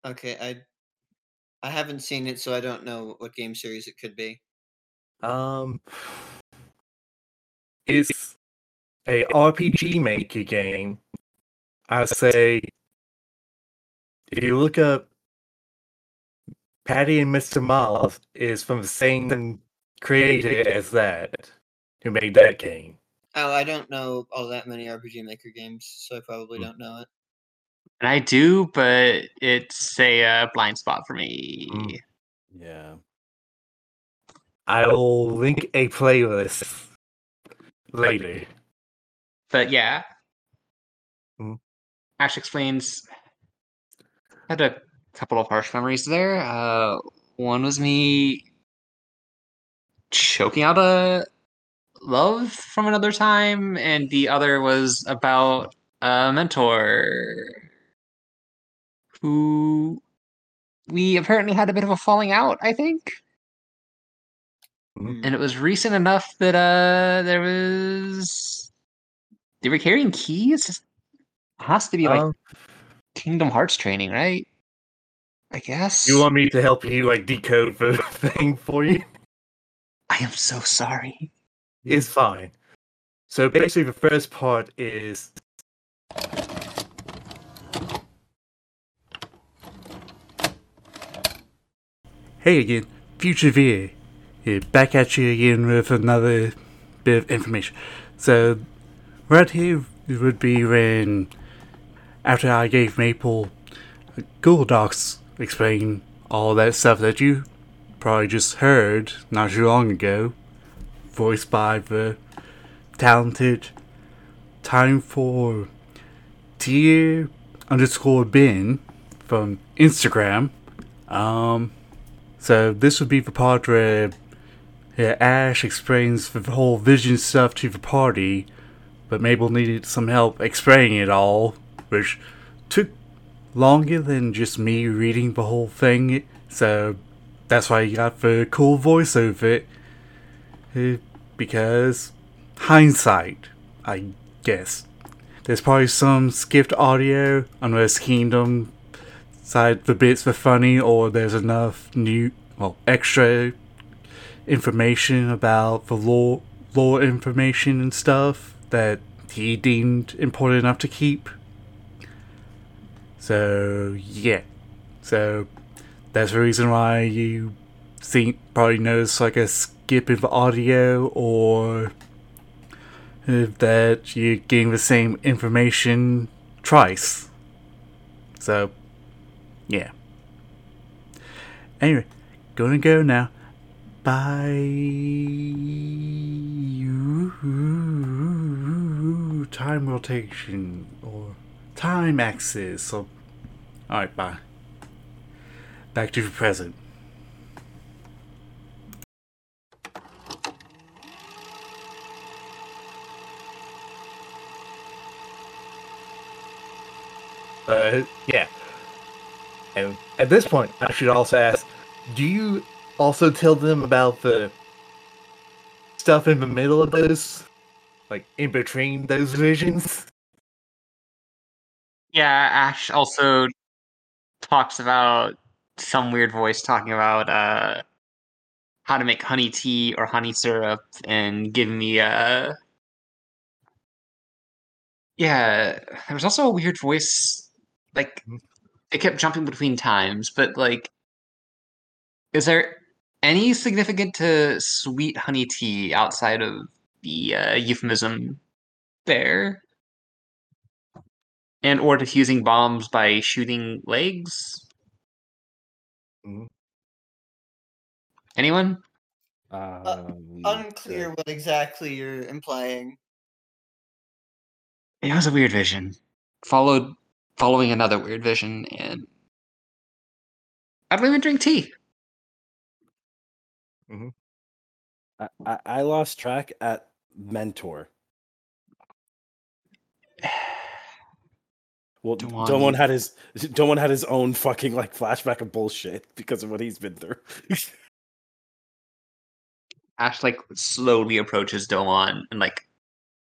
Okay, I I haven't seen it, so I don't know what game series it could be. Um, it's a RPG maker game. I say, if you look up Patty and Mr. Miles, is from the same creator as that, who made that game. Oh, I don't know all that many RPG Maker games, so I probably Hmm. don't know it. And I do, but it's a uh, blind spot for me. Mm. Yeah. I'll link a playlist later. But yeah. Mm. Ash explains. I had a couple of harsh memories there. Uh, one was me choking out a love from another time, and the other was about a mentor who we apparently had a bit of a falling out. I think. Hmm. and it was recent enough that uh there was they were carrying keys. It has to be like Um, Kingdom Hearts training, right? I guess. You want me to help you like decode the thing for you? I am so sorry. It's fine. So basically, the first part is. Hey again, Future VA. Here, back at you again with another bit of information. So, right here would be when, after I gave Maple Google Docs explain all that stuff that you probably just heard not too long ago, voiced by the talented time for tier underscore Ben from Instagram. Um, so this would be the part where yeah, Ash explains the whole vision stuff to the party, but Maple needed some help explaining it all, which took longer than just me reading the whole thing. So that's why you got the cool voiceover. Uh, because hindsight, I guess. There's probably some skipped audio unless Kingdom side the bits were funny or there's enough new well extra information about the law law information and stuff that he deemed important enough to keep. So yeah. So that's the reason why you think probably notice like a skip in the audio or that you're getting the same information twice. So, yeah. Anyway, gonna go now. Bye. Time rotation or time axis. So, alright, bye. Back to the present. Uh, yeah. And at this point, I should also ask: Do you also tell them about the stuff in the middle of those, like in between those visions? Yeah, Ash also talks about some weird voice talking about uh how to make honey tea or honey syrup and give me uh yeah there was also a weird voice like it kept jumping between times but like is there any significant to sweet honey tea outside of the uh, euphemism there and or defusing bombs by shooting legs Mhm. anyone Um, Unclear what exactly you're implying. it was a weird vision followed following another weird vision and i don't even drink tea mm-hmm. I, I, I lost track at mentor. Well, Dewan, Domon had his Domon had his own fucking like flashback of bullshit because of what he's been through. ash like slowly approaches Domon and like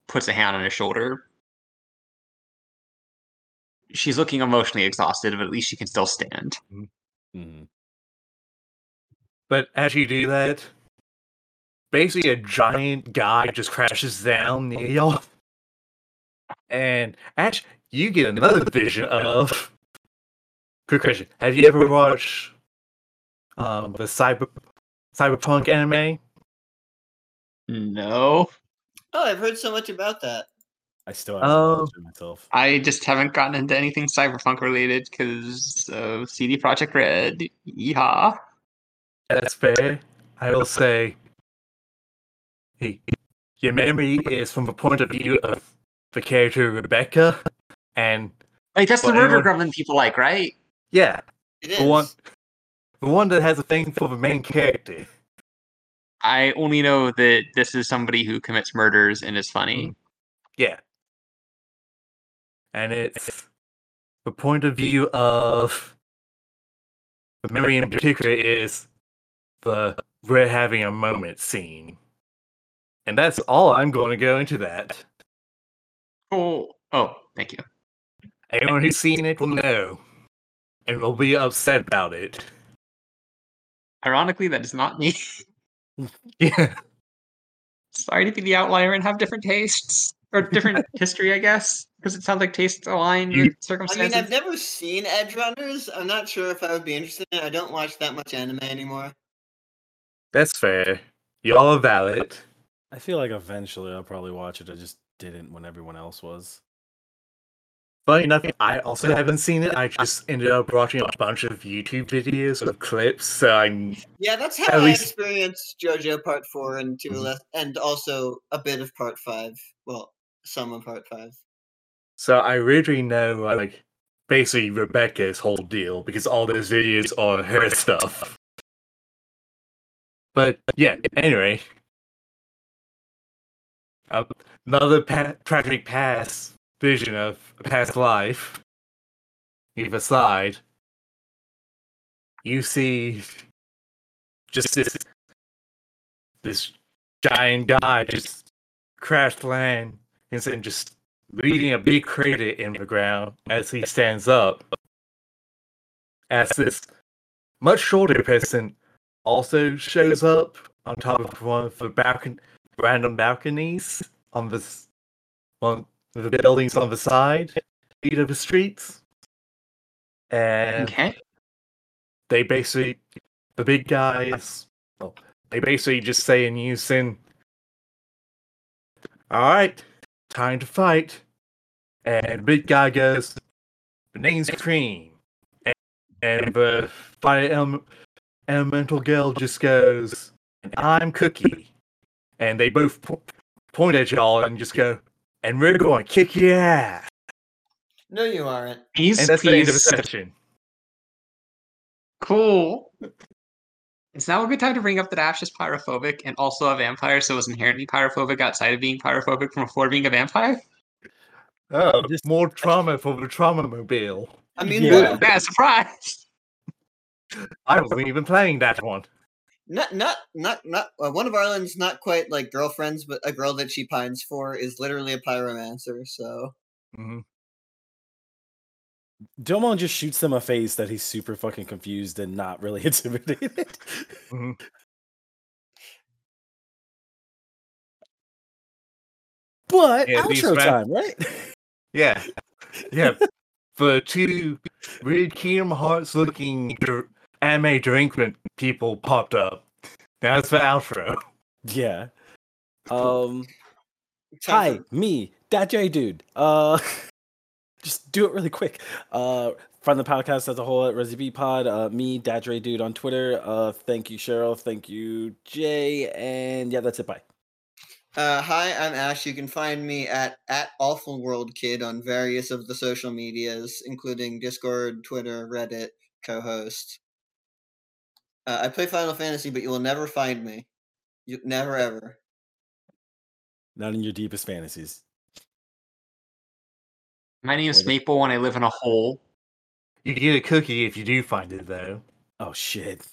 puts a hand on his shoulder she's looking emotionally exhausted but at least she can still stand Mhm. But as you do that, basically a giant guy just crashes down near y'all. And Ash, you get another vision of. Good question. Have you ever watched um, the cyber cyberpunk anime? no Oh, I've heard so much about that. I still haven't Oh. myself. I just haven't gotten into anything cyberpunk related because of CD Projekt Red. Yeehaw. That's fair. I will say, hey, your memory is from the point of view of the character Rebecca, and Like that's the Well, murder anyone- gremlin people like, right? yeah, It is. the one, the one that has a thing for the main character. I only know that this is somebody who commits murders and is funny. Mm. Yeah. And it's the point of view of the memory in particular is the we're having a moment scene. And that's all I'm going to go into that. Oh, Oh, thank you. Anyone who's seen it will know. and will be upset about it. Ironically, that is not me. Yeah. Sorry to be the outlier and have different tastes or different history, I guess, because it sounds like tastes align You- with I mean, I've never seen Edge Runners. I'm not sure if I would be interested in it. I don't watch that much anime anymore. That's fair. Y'all are valid. I feel like eventually I'll probably watch it. I just didn't when everyone else was. Funny enough, I also haven't seen it. I just ended up watching a bunch of YouTube videos of clips, so I'm Yeah, that's how At I least- experienced JoJo Part Four and 2 Mhm. less, and also a bit of Part Five. Well, some of Part Five. So I really know like basically Rebecca's whole deal because all those videos are her stuff. But yeah, anyway, uh, another pa- tragic past vision of a past life. Either side, you see just this this giant guy just crash land and just leaving a big crater in the ground as he stands up. As this much shorter person also shows up on top of one of the balcon- random balconies on one of the buildings on the side of the streets. And Okay. they basically the big guys well, they basically just say in unison all right time to fight. And big guy goes the name's cream. And, and the fire ele- elemental girl just goes i'm cookie. And they both po- point at y'all and just go and we're going to kick your ass. No, you aren't. Please, and that's the end of the session. Cool. It's now a good time to bring up that Ash is pyrophobic and also a vampire, so is inherently pyrophobic outside of being pyrophobic from before being a vampire. oh Just- more trauma for the trauma mobile I mean, Yeah. look, Yeah, surprise. i wasn't even playing that one not not not not uh, one of Arlen's not quite like girlfriends, but a girl that she pines for is literally a pyromancer. So Mhm. Domon just shoots them a face that he's super fucking confused and not really intimidated. Mhm. but Yeah, outro ma- time, right? Yeah, yeah. For two weird Kingdom Hearts looking dr- anime delinquent people popped up. That's the outro. yeah. Um. time Hi, me, that J dude. Uh, just do it really quick. Uh, from the podcast as a whole at Resi B Pod. Uh, me, Dad Dre dude on Twitter. Uh, thank you, Sheryl. Thank you, Jay. And yeah, that's it. Bye. Uh, hi, I'm Ash. You can find me at at Awful World Kid on various of the social medias, including Discord, Twitter, Reddit, co-host. Uh, I play Final Fantasy, but you will never find me. You never ever. Not in your deepest fantasies. My name is Maple and I live in a hole. You can get a cookie if you do find it, though. Oh shit.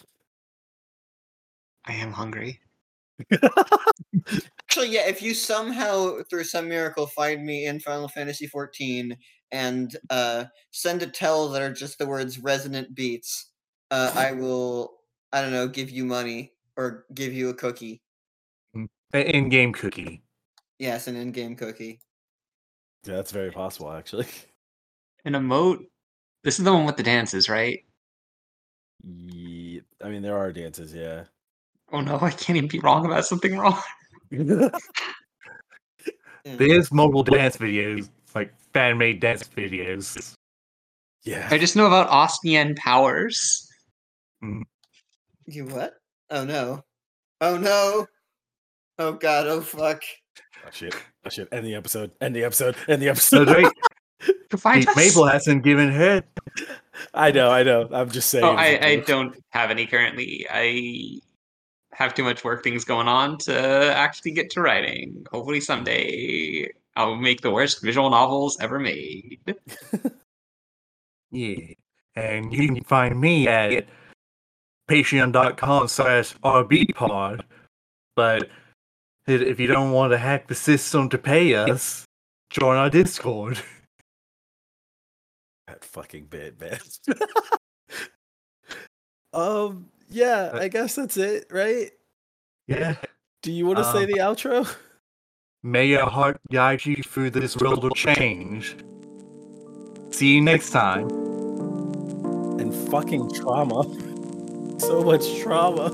I am hungry. Actually, yeah. If you somehow, through some miracle, find me in Final Fantasy XIV and uh, send a tell that are just the words "resonant beats," uh, I will. I don't know. Give you money or give you a cookie. An in-game cookie. Yes, an in-game cookie. Yeah, that's very possible, actually. An emote. This is the one with the dances, right? Yeah, I mean, there are dances, yeah. Oh no, I can't even be wrong about something wrong. Yeah. There's mobile dance videos, like fan-made dance videos. Yeah. I just know about Ostian powers. Mm. You what? Oh no. Oh no. Oh god, oh fuck. Oh shit. Oh shit. End the episode. End the episode. End the episode. wait, To find us. Maple hasn't given her. I know, I know. I'm just saying. Oh, as a I, I joke. don't have any currently. I have too much work things going on to actually get to writing. Hopefully someday I'll make the worst visual novels ever made. Yeah. And you can find me at patreon.com slash rbpod. But i- if you don't want to hack the system to pay us, join our Discord. That fucking bit, man. Um, yeah, Uh, I guess that's it, right? Yeah. Do you want to say um, the outro? May your heart guide you through this world of change. See you next time. And fucking trauma. So much trauma.